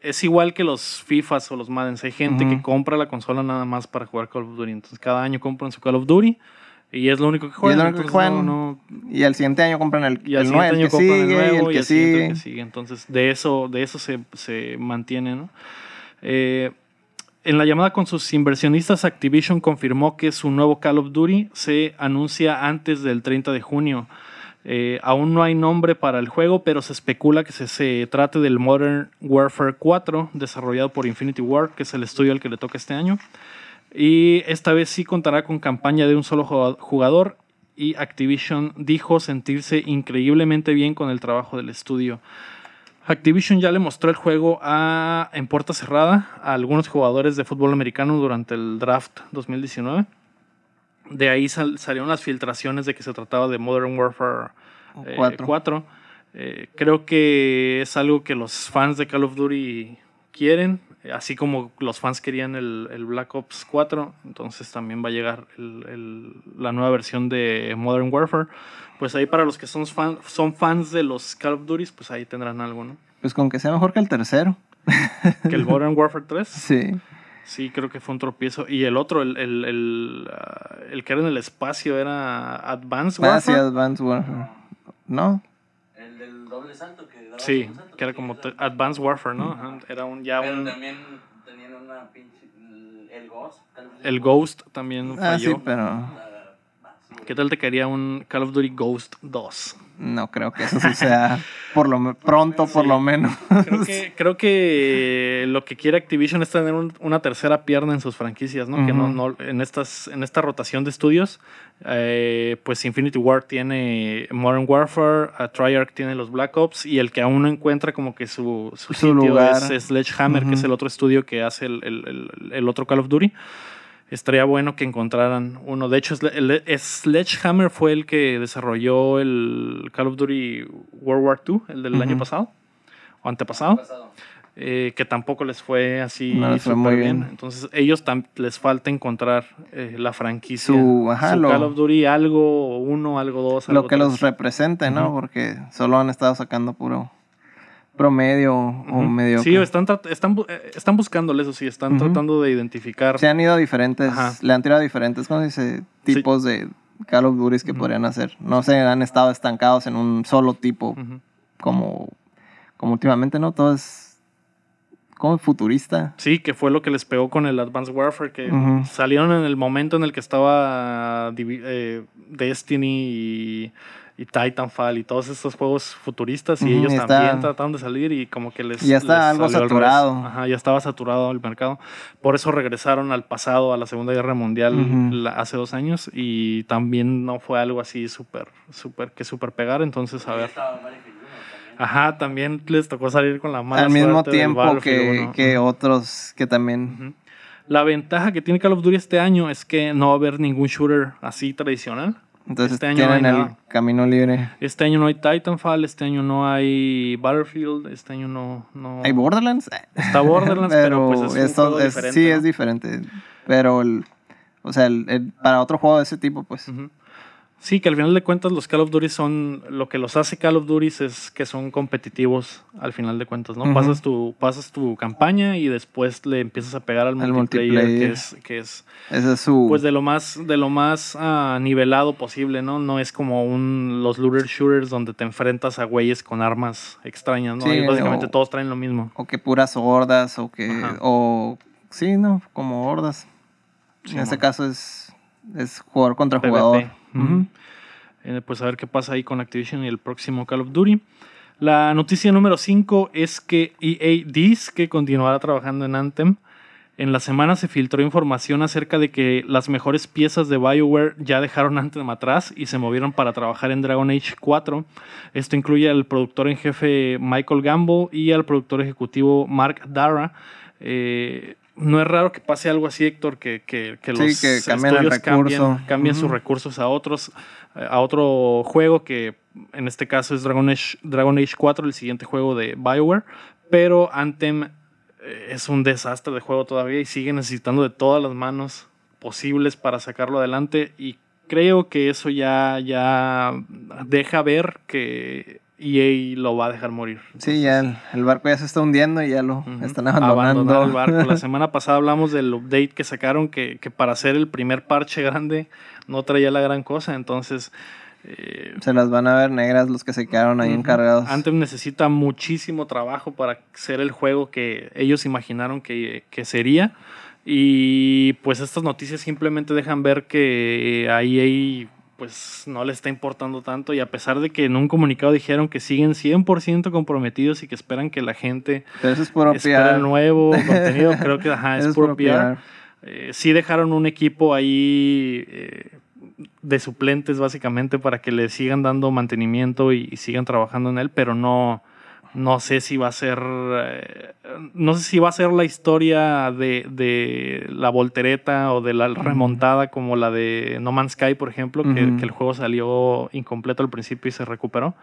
es igual que los FIFAs o los Maddens. Hay gente que compra la consola nada más para jugar Call of Duty. Entonces cada año compran su Call of Duty y es lo único que juegan. lo único que juegan. no- Y al siguiente año compran el, y al el, siguiente nueve, el año que sigue el y nuevo el y que al siguiente el sigue. que sigue. Entonces de eso, de eso se, se mantiene, ¿no? Eh, en la llamada con sus inversionistas, Activision confirmó que su nuevo Call of Duty se anuncia antes del 30 de junio. Eh, aún no hay nombre para el juego, pero se especula que se, se trate del Modern Warfare 4, desarrollado por Infinity Ward, que es el estudio al que le toca este año. Y esta vez sí contará con campaña de un solo jugado- jugador. Y Activision dijo sentirse increíblemente bien con el trabajo del estudio. Activision ya le mostró el juego a, en puerta cerrada a algunos jugadores de fútbol americano durante el draft 2019. De ahí sal- salieron las filtraciones de que se trataba de Modern Warfare eh, Cuatro. 4. Eh, creo que es algo que los fans de Call of Duty quieren, eh, así como los fans querían el, el Black Ops 4. Entonces también va a llegar el- el- la nueva versión de Modern Warfare. Pues ahí para los que son, fan- son fans de los Call of Duty, pues ahí tendrán algo, ¿no? Pues con que sea mejor que el tercero. Que el Modern Warfare 3, Sí. Sí, creo que fue un tropiezo. Y el otro, el, el, el, ah, el que era en el espacio, era Advanced Ah, sí, Warfare. Advanced Warfare. ¿No? El del doble salto que daba Sí, salto, que era como Advanced Warfare, ¿no? Ajá, Era un, ya Pero un... también tenían una pinche. El, Ghost. El Ghost también Ah, sí, falló. pero basura. ¿Qué tal te quería un Call of Duty Ghost 2? no creo que eso suceda por lo pronto, por Sí. lo menos. Creo que, creo que lo que quiere Activision es tener un- una tercera pierna en sus franquicias, ¿no? Que no, no- en, estas, en esta rotación de estudios, eh, pues Infinity Ward tiene Modern Warfare, uh, Treyarch tiene los Black Ops y el que aún no encuentra como que su, su, Su sitio lugar. es Sledgehammer, que es el otro estudio que hace el, el- el- el otro Call of Duty. Estaría bueno que encontraran uno. De hecho, Sledgehammer fue el que desarrolló el Call of Duty World War II, el del año pasado, o antepasado. Pasado. eh, que tampoco les fue así No muy bien. bien. Entonces, ellos les falta encontrar eh, la franquicia. Su- ajá, lo- Call of Duty, algo uno, algo dos. Lo algo que los represente, ¿no? Porque solo han estado sacando puro promedio o medio. Sí, están, están, eh, están buscándole eso, sí, están tratando de identificar. Se han ido a diferentes, Ajá. le han tirado a diferentes, ¿cómo dice? Tipos de Call of Duty que podrían hacer. No se han estado estancados en un solo tipo, como, como últimamente, ¿no? Todo es como futurista. Sí, que fue lo que les pegó con el Advanced Warfare, que salieron en el momento en el que estaba eh, Destiny y, y Titanfall y todos estos juegos futuristas y Ujú, ellos y está- también trataron de salir y como que les... Ya está les algo saturado. Ajá, ya estaba saturado el mercado. Por eso regresaron al pasado, a la Segunda Guerra Mundial Ujú. la- hace dos años y también no fue algo así súper, súper, que súper pegar. Entonces, a ver. estaba Battlefield 1 también. Ajá, también les tocó salir con la mala Al mismo tiempo que, 1. que otros que también... Ujú. La ventaja que tiene Call of Duty este año es que no va a haber ningún shooter así tradicional. Entonces Este año tienen el nada. camino libre. Este año no hay Titanfall, este año no hay Battlefield, este año no... no ¿Hay Borderlands? Está Borderlands, pero, pues es un esto juego es- diferente. sí ¿no? es diferente. Pero, el, o sea, el- el- para otro juego de ese tipo, pues... Sí, que al final de cuentas los Call of Duty son... Lo que los hace Call of Duty es que son competitivos al final de cuentas, ¿no? Ujú. pasas, tu, pasas tu campaña y después le empiezas a pegar al multiplayer, multiplayer. que es... Que es Ese es su... Pues de lo más, de lo más ah, nivelado posible, ¿no? No es como un, los looter shooters donde te enfrentas a güeyes con armas extrañas, ¿no? Sí, Ahí básicamente o- todos traen lo mismo. O que puras hordas, o que... Ajá. O... Sí, ¿no? Como hordas. Sí, en este mon. caso es... Es jugador contra PvP. jugador. Eh, pues a ver qué pasa ahí con Activision y el próximo Call of Duty. La noticia número 5 es que EA dice que continuará trabajando en Anthem. En la semana se filtró información acerca de que las mejores piezas de BioWare ya dejaron Anthem atrás y se movieron para trabajar en Dragon Age 4. Esto incluye al productor en jefe Michael Gamble y al productor ejecutivo Mark Dara. Eh, no es raro que pase algo así, Héctor, que, que, que Sí, los que cambien el estudios cambien sus recursos a otros, a otro juego que en este caso es Dragon Age, Dragon Age 4, el siguiente juego de BioWare, pero Anthem eh, es un desastre de juego todavía y sigue necesitando de todas las manos posibles para sacarlo adelante. Y creo que eso ya, ya deja ver que EA lo va a dejar morir. Sí, ya el, el barco ya se está hundiendo y ya lo están abandonando. Abandonar el barco. La semana pasada hablamos del update que sacaron que, que para hacer el primer parche grande no traía la gran cosa. Entonces, eh, se las van a ver negras los que se quedaron ahí encargados. Anthem necesita muchísimo trabajo para ser el juego que ellos imaginaron que, que sería. Y pues estas noticias simplemente dejan ver que a EA pues no le está importando tanto. Y a pesar de que en un comunicado dijeron que siguen 100% comprometidos y que esperan que la gente Pero es puro espera nuevo contenido, creo que ajá, es, puro PR. Eh, sí dejaron un equipo ahí eh, de suplentes básicamente para que le sigan dando mantenimiento y, y sigan trabajando en él, pero no, no sé si va a ser, eh, no sé si va a ser la historia de, de la voltereta o de la remontada como la de No Man's Sky, por ejemplo, que, el juego salió incompleto al principio y se recuperó.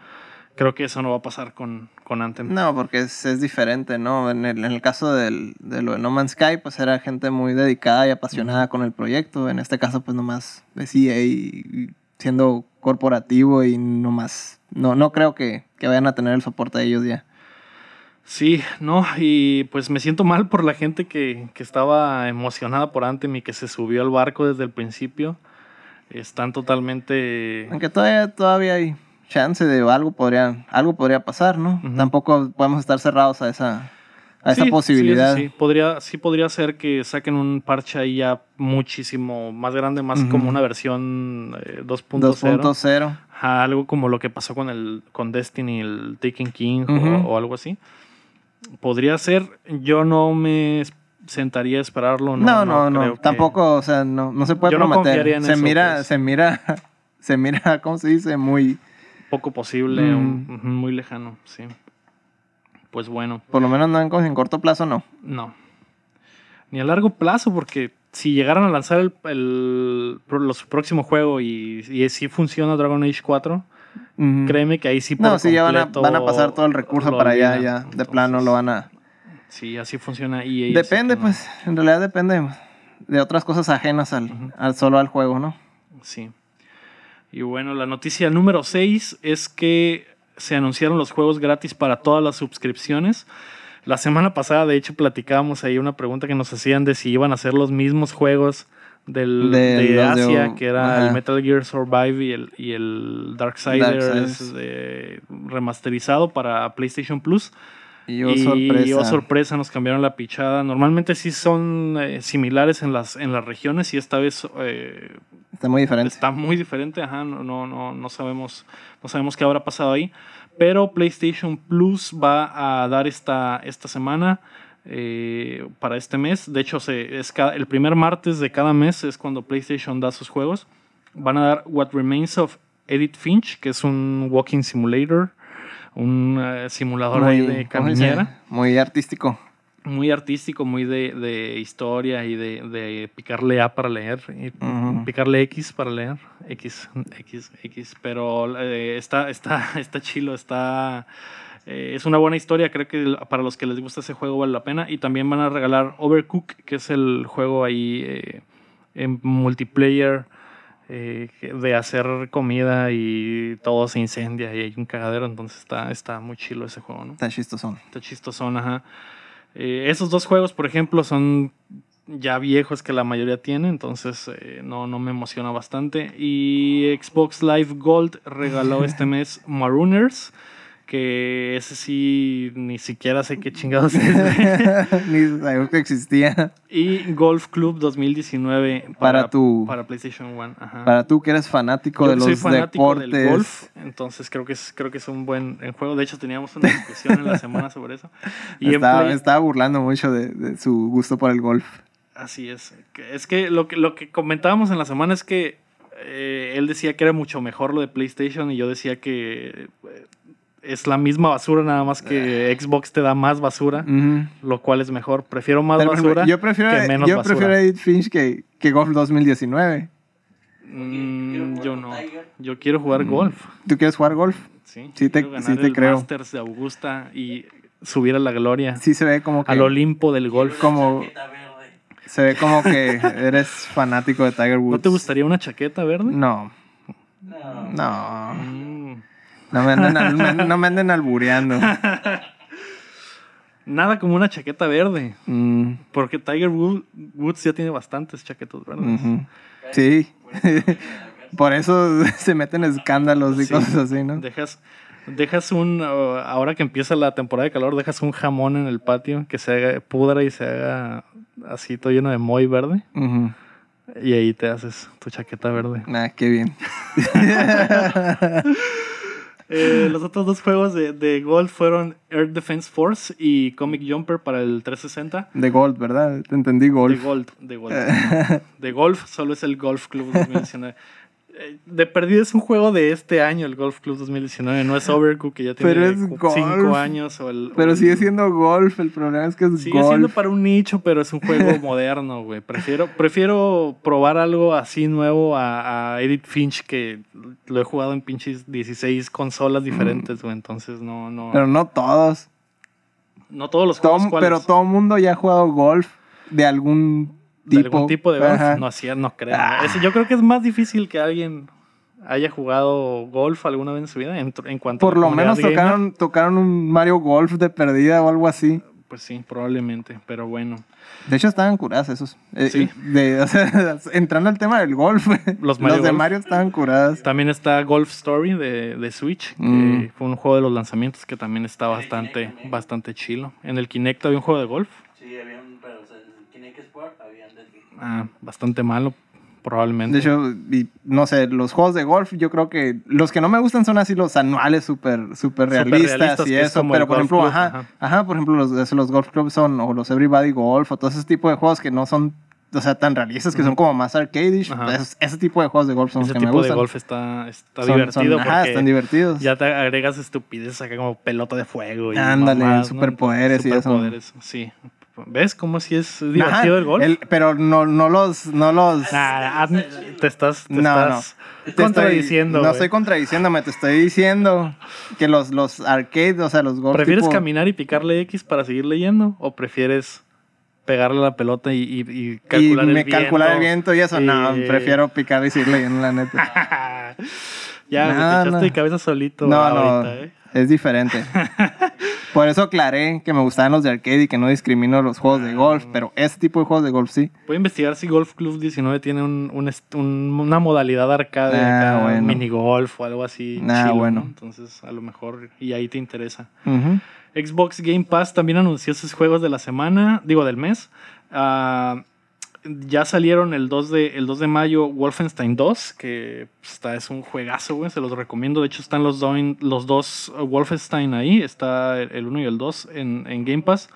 Creo que eso no va a pasar con, con Anthem. No, porque es, es diferente, ¿no? En el, en el caso del, de lo de No Man's Sky, pues era gente muy dedicada y apasionada con el proyecto. En este caso, pues nomás decía y siendo corporativo y nomás. No, no creo que, que vayan a tener el soporte de ellos ya. Sí, no, y pues me siento mal por la gente que, que estaba emocionada por Anthem y que se subió al barco desde el principio. Están totalmente... Aunque todavía, todavía hay chance de algo podría, algo podría pasar, ¿no? Tampoco podemos estar cerrados a esa, a esa posibilidad. Sí, sí, sí. Podría, sí podría ser que saquen un parche ahí ya muchísimo más grande, más como una versión eh, 2.0. 2.0. Algo como lo que pasó con el con Destiny, el Taken King o- algo así. Podría ser, yo no me sentaría a esperarlo. No, no, no. creo que- Tampoco, o sea, no, no se puede Yo no prometer. en se eso, mira, pues. se mira, se mira, ¿cómo se dice? Muy, poco posible, Mm. un- muy lejano, sí. Pues bueno, por lo menos no en, en corto plazo, no. no. Ni a largo plazo, porque si llegaran a lanzar el, los próximo juego y, y si funciona Dragon Age 4, Ujú. créeme que ahí sí No, sí, ya van a, completo van a pasar todo el recurso para allá, ya. De Entonces, plano lo van a. Sí, así funciona EA. así Depende, no- pues, en realidad depende de otras cosas ajenas al, al solo al juego, ¿no? Sí. Y bueno, la noticia número 6 es que se anunciaron los juegos gratis para todas las suscripciones. La semana pasada, de hecho, platicábamos ahí una pregunta que nos hacían de si iban a ser los mismos juegos del, De de, los de- Asia, que era ajá. el Metal Gear Survive y el, y el Darksiders, remasterizado para PlayStation Plus. Y sorpresa. oh, sorpresa, nos cambiaron la pichada. Normalmente sí son eh, similares en las, en las regiones y esta vez eh, Está muy diferente. Está muy diferente, ajá, no, no, no, no sabemos, no sabemos qué habrá pasado ahí. Pero PlayStation Plus va a dar esta, esta semana eh, para este mes. De hecho, se, es cada- el primer martes de cada mes es cuando PlayStation da sus juegos. Van a dar What Remains of Edith Finch, que es un walking simulator, un eh, simulador ahí de caminera Muy artístico. Muy artístico, muy de, de historia y de, de picarle A para leer, y picarle X para leer, X, X, X, pero eh, está, está, está chilo, está... eh, es una buena historia, creo que para los que les gusta ese juego vale la pena. Y también van a regalar Overcook, que es el juego ahí eh, en multiplayer eh, de hacer comida y todo se incendia y hay un cagadero. Entonces está, está muy chilo ese juego, ¿no? Está chistosón. Está chistosón, ajá. Eh, esos dos juegos, por ejemplo, son ya viejos que la mayoría tiene, entonces eh, no, no me emociona bastante. Y Xbox Live Gold regaló este mes Marooners, que ese sí ni siquiera sé qué chingados es. Ni sabía que existía. y Golf Club 2019 para, Para tu- para PlayStation 1. Ajá. Para tú que eres fanático Yo de soy los fanático deportes. del golf, entonces creo que es, creo que es un buen juego. De hecho, teníamos una discusión en la semana sobre eso. Y estaba, Play- estaba burlando mucho de, de su gusto por el golf. Así es. Es que lo que, lo que comentábamos en la semana es que eh, él decía que era mucho mejor lo de PlayStation y yo decía que eh, es la misma basura, nada más que Xbox te da más basura, lo cual es mejor. Prefiero más Pero, basura yo prefiero, que menos yo basura. prefiero Edith Finch que, que Golf 2019. Mm, yo no. Yo quiero jugar Mm. golf. ¿Tú quieres jugar golf? Sí, Sí te- quiero ganar sí te el creo. Masters de Augusta y subir a la gloria, Sí se ve como que, al Olimpo del golf. como se ve como que eres fanático de Tiger Woods. ¿No te gustaría una chaqueta verde? No, No. no. No me anden, me- no me anden albureando. Nada como una chaqueta verde. Mm, Porque Tiger Wood- Woods ya tiene bastantes chaquetas verdes. Sí. Por eso se meten escándalos y Sí. cosas así, ¿no? Dejas, dejas un. uh, ahora que empieza la temporada de calor, dejas un jamón en el patio que se haga pudra y se haga así todo lleno de moy verde. Y ahí te haces tu chaqueta verde. Ah, qué bien. Eh, los otros dos juegos de, de golf fueron Air Defense Force y Comic Jumper para el 360. De Gold, ¿verdad? Te entendí Golf. De Gold, de Gold. de Golf, solo es el Golf Club 2019. De perdida es un juego de este año, el Golf Club 2019. No es Overcook, que ya tiene Pero es cu- golf. cinco años. O el, o Pero el- sigue siendo Golf. El problema es que es Sigue Golf. siendo para un nicho, pero es un juego moderno, güey. Prefiero, prefiero probar algo así nuevo a, a Edith Finch, que lo he jugado en pinches 16 consolas diferentes, güey. Entonces, no, no. Pero no todos. no todos los juegos. ¿cuáles? pero todo el mundo ya ha jugado Golf de algún de tipo. algún tipo de golf. No, sí, no creo. Ah. Yo creo que es más difícil que alguien haya jugado golf alguna vez en su vida. En, en cuanto a Por lo menos gamer, tocaron, tocaron un Mario Golf de perdida o algo así. Pues sí, probablemente. Pero bueno. De hecho, estaban curadas esos. Eh, Sí. de- o sea, entrando al tema del golf, Los Mario de Golf. Mario estaban curadas. También está Golf Story de, de Switch, que Mm. fue un juego de los lanzamientos que también está bastante, bastante chilo. En el Kinect había un juego de golf, Sí, había un. Pero, o sea, el Kinect Sport habían de. ah, bastante malo, probablemente. De hecho, y, no sé, los juegos de golf, yo creo que los que no me gustan son así los anuales súper super realistas realistas, y es eso. como Pero por ejemplo, Club, ajá, ajá. ajá, por ejemplo, los, los golf clubs son, o los Everybody Golf, o todo ese tipo de juegos que no son, o sea, tan realistas, que son como más arcadish. Ajá. Ese, ese tipo de juegos de golf son Ese los que me tipo de gustan. golf está, está Son- divertido son- ajá, porque están divertidos. ya te agregas estupideces acá como pelota de fuego y Ándale, mamadas, ¿no? superpoderes y eso. Superpoderes, sí. ¿Ves cómo si es Ajá, divertido el golf? el- pero no, no los, no los, Nah, admi- te estás, te No, estás Te estoy- contradiciendo. no estoy contradiciéndome, te estoy diciendo que los, los arcades, o sea, los golf ¿Prefieres tipo- caminar y picarle X para seguir leyendo? ¿O prefieres pegarle la pelota y, y- y y calcular me el viento? calcular el viento y eso? No, Y- prefiero picar y seguir leyendo, la neta. ya, No, te echaste no. de cabeza solito No, ahorita, no, ¿eh? Es diferente. Por eso aclaré que me gustaban los de arcade y que no discrimino los juegos de golf, Ah. pero este tipo de juegos de golf sí. Voy a investigar si Golf Club 19 tiene un, un est- un- una modalidad arcade, Ah, acá, bueno. minigolf o algo así. Ah, chilo, bueno. ¿no? Entonces, a lo mejor, y ahí te interesa. Xbox Game Pass también anunció sus juegos de la semana, digo del mes. Ah, ya salieron el 2, de, el 2 de mayo Wolfenstein 2, que pues, está, es un juegazo, güey, se los recomiendo. De hecho, están los, do- los dos uh, Wolfenstein ahí, está el 1 y el 2 en, en Game Pass.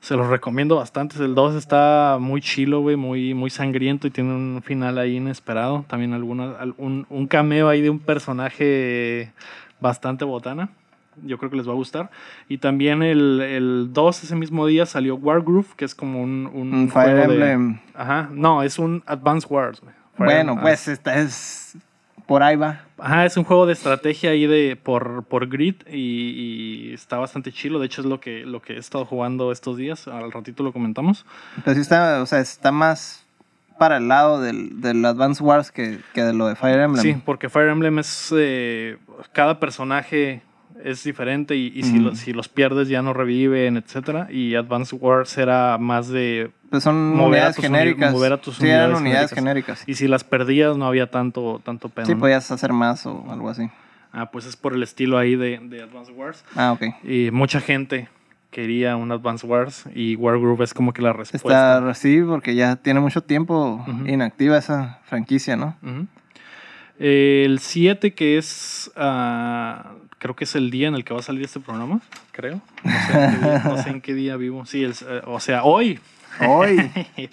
Se los recomiendo bastante. El 2 está muy chilo, güey, muy, muy sangriento y tiene un final ahí inesperado. También alguna, al- un, un cameo ahí de un personaje bastante botana. Yo creo que les va a gustar. Y también el, el 2, ese mismo día, salió Wargroove, que es como un, un, Un Fire juego de- Emblem. Ajá, no, es un Advance Wars. Fire Bueno, Emblem, pues esta es. Por ahí va. Ajá, es un juego de estrategia ahí de por, por grid y, y está bastante chilo. De hecho, es lo que, lo que he estado jugando estos días. Al ratito lo comentamos. Pero sí está, o sea, está más para el lado del, del Advance Wars que, que de lo de Fire Emblem. Sí, porque Fire Emblem es. eh, cada personaje es diferente y, y si, los, si los pierdes ya no reviven, etcétera. Y Advance Wars era más de. Pues son Mover a unidades genéricas. mover a tus sí, eran unidades unidades genéricas. genéricas. Y si las perdías no había tanto, tanto pedo. Sí, ¿no? podías hacer más o algo así. Ah, pues es por el estilo ahí de, de Advance Wars. Ah, ok. Y mucha gente quería un Advance Wars y Wargroove es como que la respuesta. Está, sí, porque ya tiene mucho tiempo inactiva esa franquicia, ¿no? El 7, que es. ah, creo que es el día en el que va a salir este programa, creo. No sé en qué día, no sé en qué día vivo. Sí, el- eh, o sea, hoy. Hoy.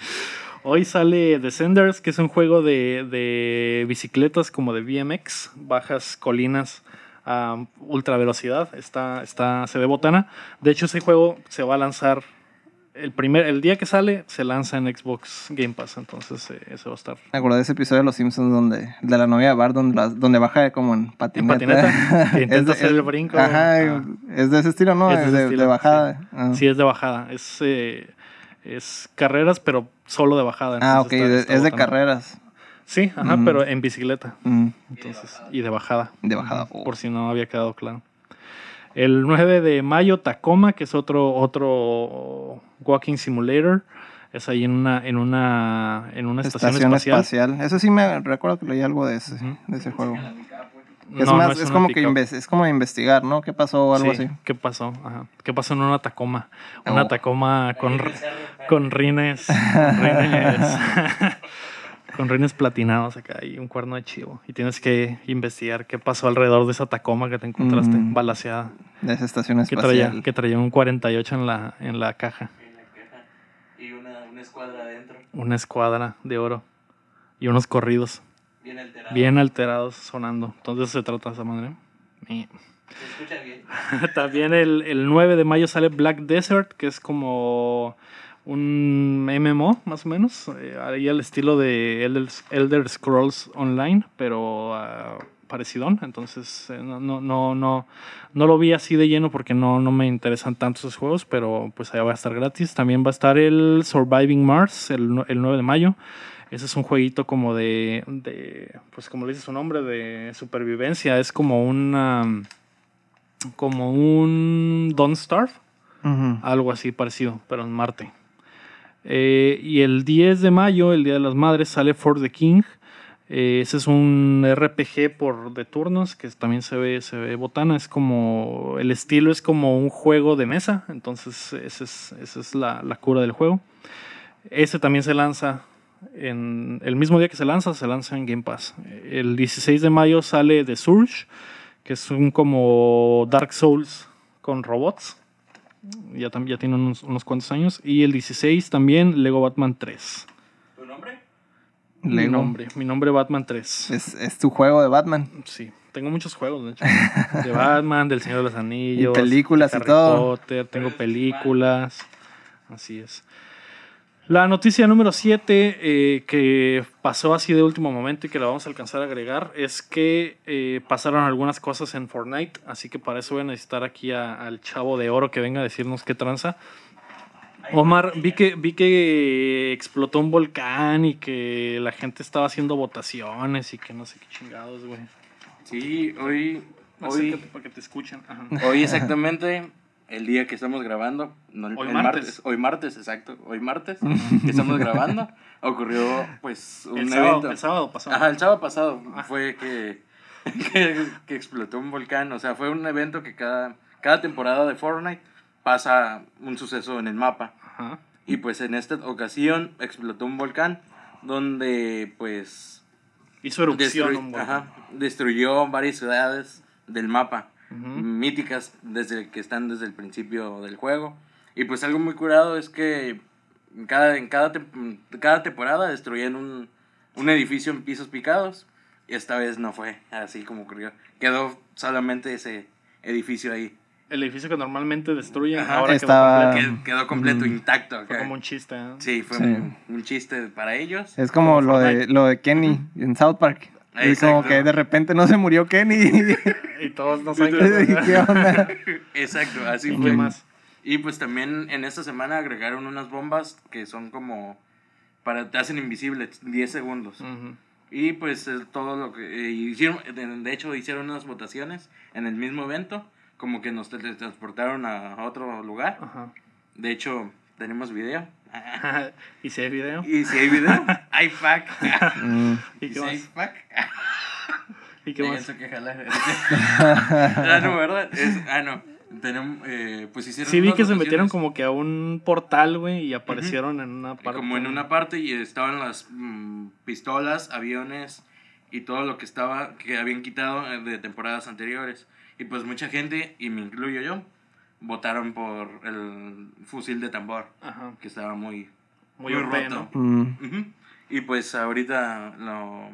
Hoy sale Descenders, que es un juego de, de bicicletas como de BMX, bajas colinas a ultra velocidad. Está, está, se ve botana. De hecho, ese juego se va a lanzar el primer, el día que sale, se lanza en Xbox Game Pass. Entonces, eh, ese va a estar Me acordé de ese episodio de Los Simpsons donde, de la novia de Bart, donde, la- donde baja como en patineta. patineta? Que intenta Es de- hacer el brinco. Ajá, Ah. es de ese estilo, ¿no? Es de estilo, de bajada. Ah. Sí, es de bajada. Es, eh, es carreras, pero solo de bajada. Ah, ok, está- está es de carreras. Sí, ajá, Mm. pero en bicicleta. Mm, Entonces, y de bajada. de bajada. Oh. Por si no había quedado claro. El 9 de mayo, Tacoma, que es otro, otro Walking Simulator. Es ahí en una, en una, en una estación, Estación espacial. espacial. Eso sí me recuerdo que leí algo de ese, de ese juego. Es no más, es, como que es como investigar, ¿no? ¿Qué pasó o algo Sí, así? ¿Qué pasó? Ajá. ¿Qué pasó en una Tacoma? Una Oh. Tacoma con rines. Con rines, con rines platinados acá y un cuerno de chivo. Y tienes que investigar qué pasó alrededor de esa Tacoma que te encontraste Mm. balaseada. De esa estación Que traía, espacial. que traía un 48 en la, en la caja. en la caja. Y una, una escuadra adentro, Una escuadra de oro. Y unos corridos bien alterada. bien alterados sonando. Entonces se trata de esa manera. Y- Se escucha bien. También el, el 9 de mayo sale Black Desert, que es como un MMO, más o menos. eh, ahí al estilo de Elder, Elder Scrolls Online, pero ah, parecidón. Entonces eh, no, no, no, no, no lo vi así de lleno porque no, no me interesan tanto esos juegos, pero pues allá va a estar gratis. También va a estar el Surviving Mars el, el 9 de mayo. Ese es un jueguito como de, de, pues como le dice su nombre, de supervivencia. Es como una como un Don't Starve, algo así parecido, pero en Marte. Eh, y el 10 de mayo, el Día de las Madres, sale For the King. Eh, ese es un RPG por de turnos que también se ve, se ve botana. Es como. El estilo es como un juego de mesa. Entonces, ese es- esa es la, la cura del juego. Ese también se lanza. En, el mismo día que se lanza, se lanza en Game Pass. El 16 de mayo sale The Surge, que es un como Dark Souls con robots. Ya, tam- ya tiene unos, unos cuantos años. Y el 16 también Lego Batman 3. ¿Tu nombre? Mi Lego. nombre, mi nombre Batman 3. Es, es tu juego de Batman. Sí, tengo muchos juegos, de hecho. De Batman, del Señor de los Anillos. Y películas de y Harry todo. Potter, tengo películas. Así es. La noticia número 7 que pasó así de último momento y que la vamos a alcanzar a agregar es que eh, pasaron algunas cosas en Fortnite, así que para eso voy a necesitar aquí a- al chavo de oro que venga a decirnos qué tranza. Omar, vi que, vi que explotó un volcán y que la gente estaba haciendo votaciones y que no sé qué chingados, güey. Sí, hoy, Acércate hoy, para que te escuchen. Ajá. hoy exactamente, el día que estamos grabando, no, Hoy el martes. hoy martes, exacto, hoy martes, que estamos grabando, ocurrió pues un El sábado, evento. el sábado pasado. Ajá, el sábado pasado Ah. fue que, que, que explotó un volcán. O sea, fue un evento que cada, cada temporada de Fortnite pasa un suceso en el mapa. Ajá. Y pues en esta ocasión explotó un volcán donde pues Hizo erupción. destru- un volcán. ajá, destruyó varias ciudades del mapa. Míticas desde que están desde el principio del juego. Y pues algo muy curado es que en cada, en cada, cada temporada destruían un, un edificio en pisos picados. Y esta vez no fue así como ocurrió. Quedó solamente ese edificio ahí. El edificio que normalmente destruyen, Ajá. ahora Estaba- quedó completo. Quedó completo, intacto. Fue como un chiste. Sí, fue Sí. Un, un chiste para ellos. Es como Como lo de, lo de Kenny en South Park. Es como que de repente no se murió Kenny. Y todos no saben ¿Qué qué onda? Exacto, así ¿Y fue. qué más? Y pues también en esta semana agregaron unas bombas que son como para te hacen invisible 10 segundos. Y pues todo lo que eh, hicieron, de de hecho hicieron unas votaciones en el mismo evento, como que nos teletransportaron a otro lugar. Ajá. De hecho, tenemos video. ¿Y si hay video? Y si hay video, hay pack. Mm. ¿Y Y qué si hay más? pack. ¿Y qué más? sé que jalar. ah, no, ¿verdad? Es- ah, no. Tenemos, eh, pues hicieron Sí vi que se metieron como que a un portal, güey, y aparecieron en una Y parte. como en una parte y estaban las mm, pistolas, aviones y todo lo que estaba que habían quitado eh, de temporadas anteriores. Y pues mucha gente, y me incluyo yo, votaron por el fusil de tambor, Ajá. que estaba muy, Muy, roto. ¿no? Mm. Y pues ahorita lo...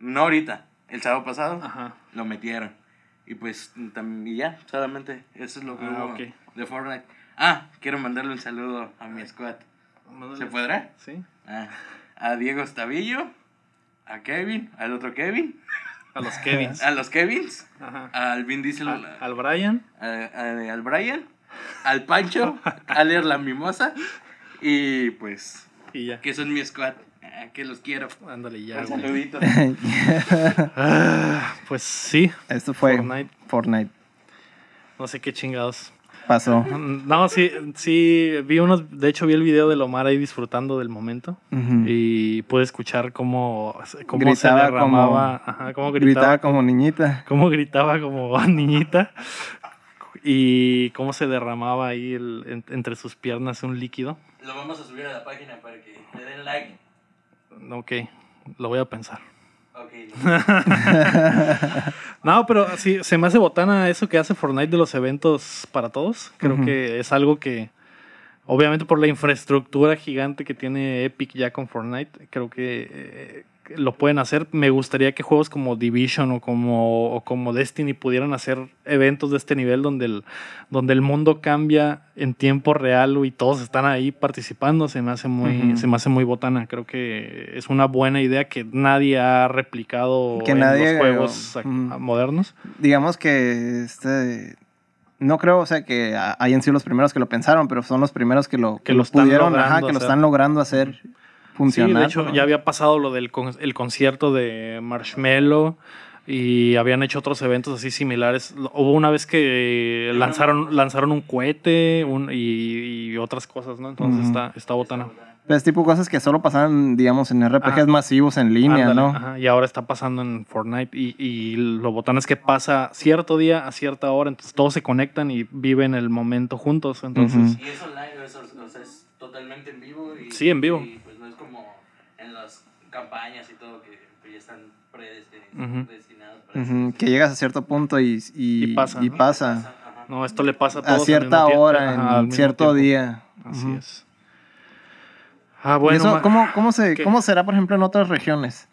No ahorita, el sábado pasado Ajá. lo metieron. Y pues también ya, solamente eso es lo que Ah, hubo de Fortnite. Ah, quiero mandarle un saludo a mi squad. ¿Se podrá? Sí. Ah, a Diego Estavillo, a Kevin, al otro Kevin, A los Kevins. a los Kevins, Ajá. al Vin Diesel, Al, a- al Brian. a- a- al Brian, al Pancho, a leer la mimosa y pues Y ya. que son mi squad, ah, que los quiero. Ándale, ya, Un saludito. Ah, pues sí. Esto fue Fortnite. Fortnite. No sé qué chingados. Pasó. No, sí, sí, vi unos, de hecho vi el video de Lomar ahí disfrutando del momento y pude escuchar cómo, cómo se Gritaba derramaba, ajá, cómo Gritaba gritaba, como niñita. cómo gritaba como niñita y cómo se derramaba ahí el- en- entre sus piernas un líquido. Lo vamos a subir a la página para que le den like. Ok, lo voy a pensar. Ok. No, pero sí, se me hace botana eso que hace Fortnite de los eventos para todos. Creo que es algo que, obviamente por la infraestructura gigante que tiene Epic ya con Fortnite, creo que eh, lo pueden hacer. Me gustaría que juegos como Division o como, o como Destiny pudieran hacer eventos de este nivel donde el, donde el mundo cambia en tiempo real y todos están ahí participando. Se me hace muy, se me hace muy botana. Creo que es una buena idea que nadie ha replicado Que en nadie- los juegos modernos. Digamos que este. No creo, o sea, que hayan sido los primeros que lo pensaron, pero son los primeros que lo, Que lo están pudieron, ajá, que lo están logrando hacer funcionar. Sí, de hecho, ¿no? ya había pasado lo del con- el concierto de Marshmello y habían hecho otros eventos así similares. Hubo una vez que lanzaron, lanzaron un cohete un- y, y otras cosas, ¿no? Entonces está, está botana. Pues tipo cosas que solo pasaban, digamos, en RPGs Ajá. masivos en línea, Ándale, ¿no? ajá, y ahora está pasando en Fortnite y, y lo botana es que pasa cierto día a cierta hora, entonces todos se conectan y viven el momento juntos. Entonces. Y es online, es, o sea, es totalmente en vivo. Y, Sí, en vivo. Y pues no es como en las campañas y todo que, ya están para Ujú, eso. Que llegas a cierto punto y, y, Y pasa, y ¿no? pasa. No, esto le pasa a a todos. al cierta hora, Ajá, al en mismo cierto tiempo. día. Así Ujú. es. Ah, ¿Y bueno. eso, ¿cómo, cómo, se. ¿Cómo será, por ejemplo, en otras regiones?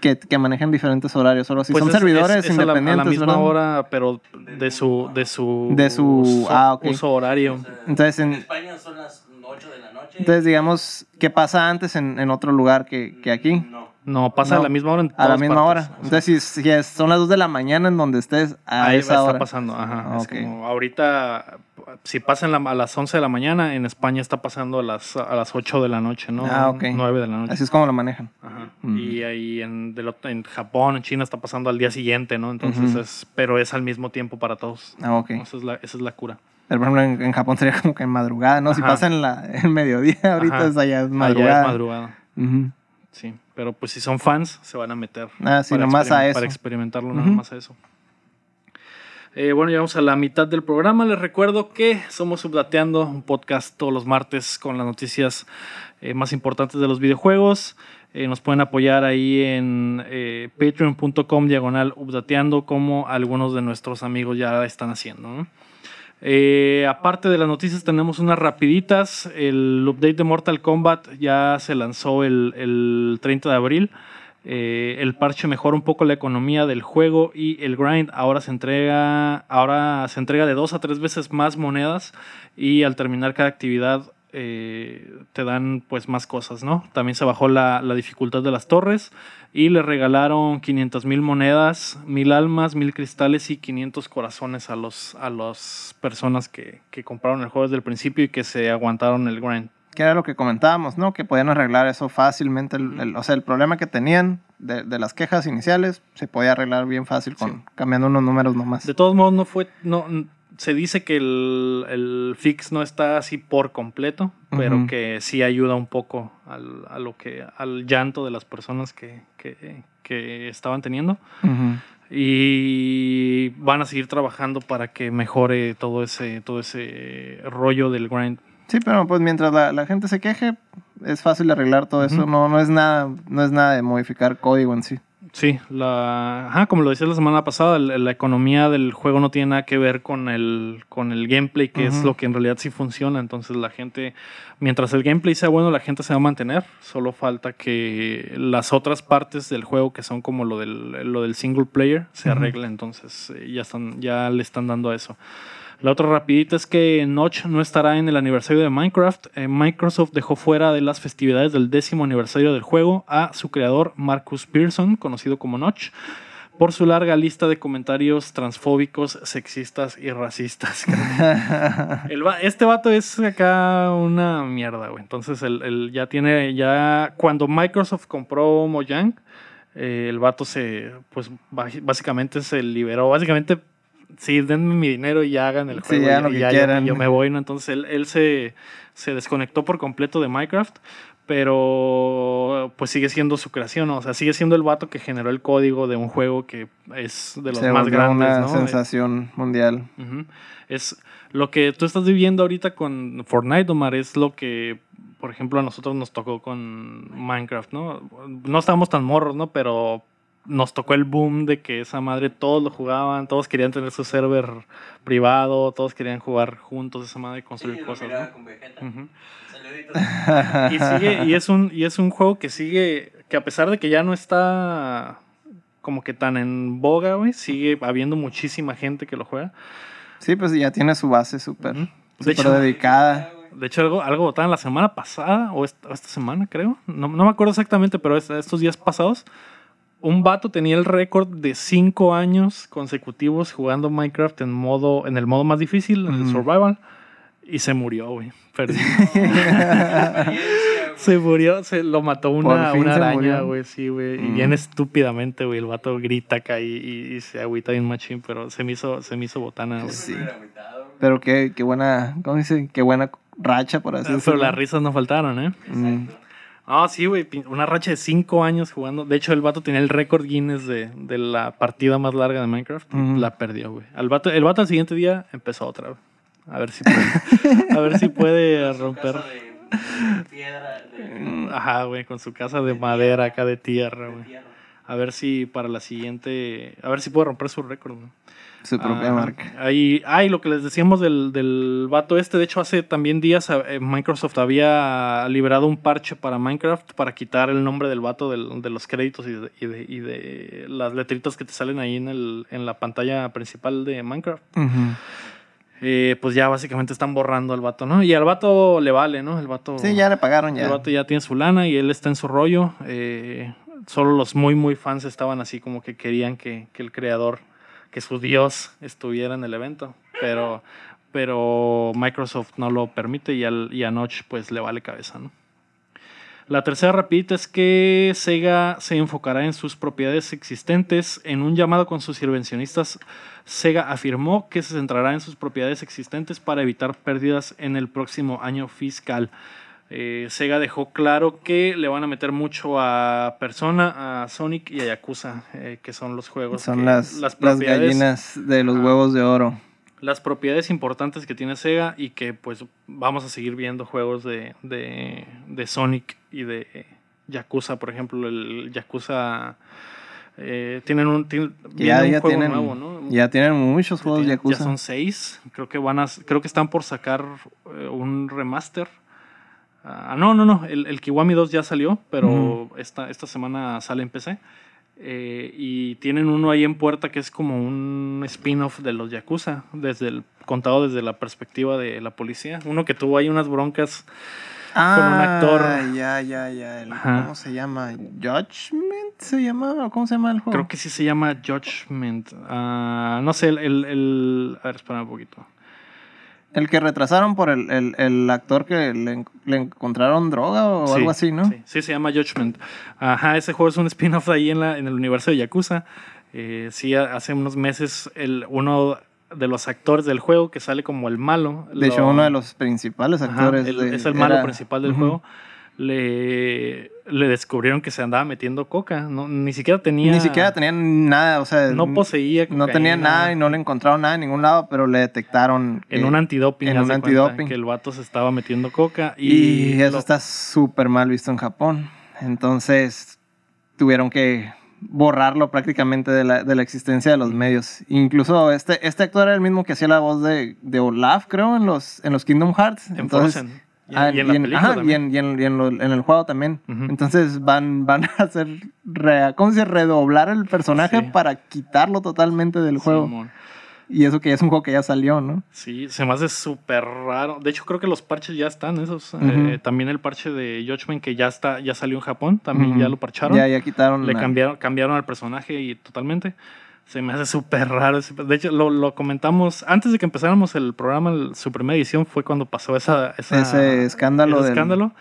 Que, que manejan diferentes horarios. Solo si Pues son es- servidores es- es a la- independientes. A la, misma ¿verdad? hora, pero de su, de su, De su- uso- ah, ok. uso horario. O Entonces, en- España son las 8 de la noche Entonces, digamos, ¿qué pasa antes en, en otro lugar que, que aquí? No. No, pasa No, a la misma hora en A la todas misma partes. hora. Entonces, si, si son las 2 de la mañana en donde estés, a Ahí esa está hora. pasando, ajá. Ah, Es como ahorita, si pasa en la- a las 11 de la mañana, en España está pasando a las, a las 8 de la noche, ¿no? Ah, ok. 9 de la noche. Así es como lo manejan. Ajá. Mm. Y ahí en, del en Japón, en China está pasando al día siguiente, ¿no? Entonces Ujú. es, pero es al mismo tiempo para todos. Ah, ok. Esa es la, esa es la cura. Pero, por ejemplo, en, en Japón sería como que en madrugada, ¿no? Si pasa en, la, en mediodía, ahorita Ajá. es allá es Allá madrugada. es madrugada. Sí, pero pues si son fans, se van a meter. Ah, sí, nomás a eso. Para experimentarlo, Ujú. nada más a eso. Eh, bueno, llegamos a la mitad del programa. Les recuerdo que somos Subdateando, un podcast todos los martes con las noticias eh, más importantes de los videojuegos. Eh, nos pueden apoyar ahí en eh, patreon.com diagonal updateando como algunos de nuestros amigos ya están haciendo. ¿no? Eh, aparte de las noticias, tenemos unas rapiditas. El update de Mortal Kombat ya se lanzó el, el 30 de abril. Eh, el parche mejora un poco la economía del juego y el grind ahora se entrega ahora se entrega de dos a tres veces más monedas y al terminar cada actividad eh, te dan pues más cosas no también se bajó la, la dificultad de las torres y le regalaron 500 mil monedas mil almas mil cristales y 500 corazones a los a las personas que, que compraron el juego desde el principio y que se aguantaron el grind Que era lo que comentábamos, ¿no? Que podían arreglar eso fácilmente. el- el- o sea, el problema que tenían de, de las quejas iniciales se podía arreglar bien fácil con Sí. cambiando unos números nomás. De todos modos, no fue. No, se dice que el, el fix no está así por completo, pero que sí ayuda un poco al, a lo que, al llanto de las personas que, que, que estaban teniendo. Y van a seguir trabajando para que mejore todo ese, todo ese rollo del grind. Sí, pero pues mientras la, la gente se queje, es fácil arreglar todo eso. No, no es nada, no es nada de modificar código en sí. Sí, la, ajá, como lo decía la semana pasada, la economía del juego no tiene nada que ver con el, con el gameplay, que es lo que en realidad sí funciona. Entonces la gente, mientras el gameplay sea bueno, la gente se va a mantener. Solo falta que las otras partes del juego, que son como lo del, lo del single player, se arreglen. Entonces eh, ya, están, ya le están dando a eso. La otra rapidita es que Notch no estará en el aniversario de Minecraft. Eh, Microsoft dejó fuera de las festividades del décimo aniversario del juego a su creador Marcus Pearson, conocido como Notch, por su larga lista de comentarios transfóbicos, sexistas y racistas. El va- este vato es acá una mierda, güey. Entonces, el, el ya tiene, ya cuando Microsoft compró Mojang, eh, el vato se, pues básicamente se liberó. Básicamente, sí, denme mi dinero y ya hagan el Sí, juego. hagan y- lo y que ya yo- quieran. Yo, me voy, ¿no? Entonces, él, él se, se desconectó por completo de Minecraft. Pero pues sigue siendo su creación, ¿no? o sea, sigue siendo el vato que generó el código de un juego que es de los Se más grandes, una ¿no? sensación mundial. Es lo que tú estás viviendo ahorita con Fortnite, Omar, es lo que, por ejemplo, a nosotros nos tocó con Minecraft, ¿no? No estábamos tan morros, ¿no? Pero nos tocó el boom de que esa madre todos lo jugaban, todos querían tener su server privado, todos querían jugar juntos esa madre y construir Sí, cosas, ¿no? con Vegeta. Ujú. Saluditos. Y sigue, y es un, y es un juego que sigue, que a pesar de que ya no está como que tan en boga, güey, sigue habiendo muchísima gente que lo juega. Sí, pues ya tiene su base súper dedicada. De hecho, algo, algo votaron la semana pasada, o esta, o esta semana, creo. No, no me acuerdo exactamente, pero es- estos días pasados, un vato tenía el récord de cinco años consecutivos jugando Minecraft en modo, en el modo más difícil, en el survival, y se murió, güey. Se murió, se lo mató una, una araña, güey, sí, güey. Y bien estúpidamente, güey. El vato grita acá y, y- y se agüita bien machín, pero se me hizo, se me hizo botana, güey. Sí. Pero qué, qué buena, ¿cómo dice? Qué buena racha, por así Pero decirlo. las risas no faltaron, ¿eh? Mm. Ah, sí, güey. Una racha de cinco años jugando. De hecho, el vato tenía el récord Guinness de, de la partida más larga de Minecraft. y. La perdió, güey. Al vato, el vato al siguiente día empezó otra, güey. A ver si puede, a ver si puede Su romper. casa de, de piedra, de, Ajá, güey, con su casa de madera acá de tierra, güey. A ver si para la siguiente. A ver si puede romper su récord, güey. Su propia marca. Ahí, ay, lo que les decíamos del, del vato este, de hecho hace también días eh, Microsoft había liberado un parche para Minecraft para quitar el nombre del vato del- de los créditos y de, y de- y de las letritas que te salen ahí en, el, en la pantalla principal de Minecraft. Eh, pues ya básicamente están borrando al vato, ¿no? Y al vato le vale, ¿no? El vato, Sí, ya le pagaron el ya. vato ya tiene su lana y él está en su rollo. eh, solo los muy, muy fans estaban así como que querían que, que el creador, que su dios estuviera en el evento. Pero, pero Microsoft no lo permite y, al, y a Notch pues le vale cabeza, ¿no? La tercera rapidita es que Sega se enfocará en sus propiedades existentes. En un llamado con sus inversionistas, Sega afirmó que se centrará en sus propiedades existentes para evitar pérdidas en el próximo año fiscal. Eh, Sega dejó claro que le van a meter mucho a Persona, a Sonic y a Yakuza, eh, que son los juegos. Son que- las, las, propiedades- gallinas de los huevos de oro. las propiedades importantes que tiene Sega y que pues vamos a seguir viendo juegos de, de, de Sonic y de Yakuza, por ejemplo, el Yakuza eh, tienen un, tienen- ya, un ya juego tienen, nuevo, ¿no? ya tienen muchos juegos Tienen- Yakuza. Ya son seis, creo que van a, creo que están por sacar un remaster. Ah, no, no, no, el, el Kiwami 2 ya salió, pero esta, esta semana sale en PC. Eh, y tienen uno ahí en puerta que es como un spin-off de los Yakuza, desde el, contado desde la perspectiva de la policía. Uno que tuvo ahí unas broncas ah, con un actor. Ya, ya, ya. el-. ¿Cómo se llama? ¿Judgment se llama? ¿O ¿Cómo se llama el juego? Creo que sí se llama Judgment. Ah, no sé, el, el- A ver, espera un poquito. El que retrasaron por el, el, el actor que le, le encontraron droga o Sí, algo así, ¿no? Sí, sí, se llama Judgment. Ajá, ese juego es un spin-off de ahí en, la, en el universo de Yakuza. Eh, sí, hace unos meses el, uno de los actores del juego que sale como el malo. De hecho, lo- uno de los principales Ajá, actores. el- de- es el malo era- principal del Ujú. juego. Le, le descubrieron que se andaba metiendo coca. No, ni siquiera tenía. Ni siquiera tenían nada, o sea, No poseía no tenía nada y no le encontraron nada en ningún lado, pero le detectaron En que- un antidoping. en un antidoping. Que el vato se estaba metiendo coca. Y, y, eso lo- está súper mal visto en Japón. Entonces tuvieron que borrarlo prácticamente de la, de la existencia de los medios. Incluso este, este actor era el mismo que hacía la voz de, de Olaf, creo, en los, en los Kingdom Hearts. En Entonces, Frozen. Y, ah, y en la película ajá, y en, y en- y en lo- en el juego también. Ujú. Entonces van, van a hacer, re- ¿cómo se dice? Redoblar el personaje Sí. para quitarlo totalmente del juego. Simón. Y eso que es un juego que ya salió, ¿no? Sí, se me hace súper raro. De hecho, creo que los parches ya están, esos. Ujú. Eh, también el parche de Judgment que ya está, ya salió en Japón, también Ujú. ya lo parcharon. Ya, ya quitaron. Le la- cambiaron, cambiaron al personaje y totalmente. Se me hace súper raro. De hecho, lo, lo comentamos antes de que empezáramos el programa, el- su primera edición fue cuando pasó esa, esa- Ese escándalo ese del- escándalo.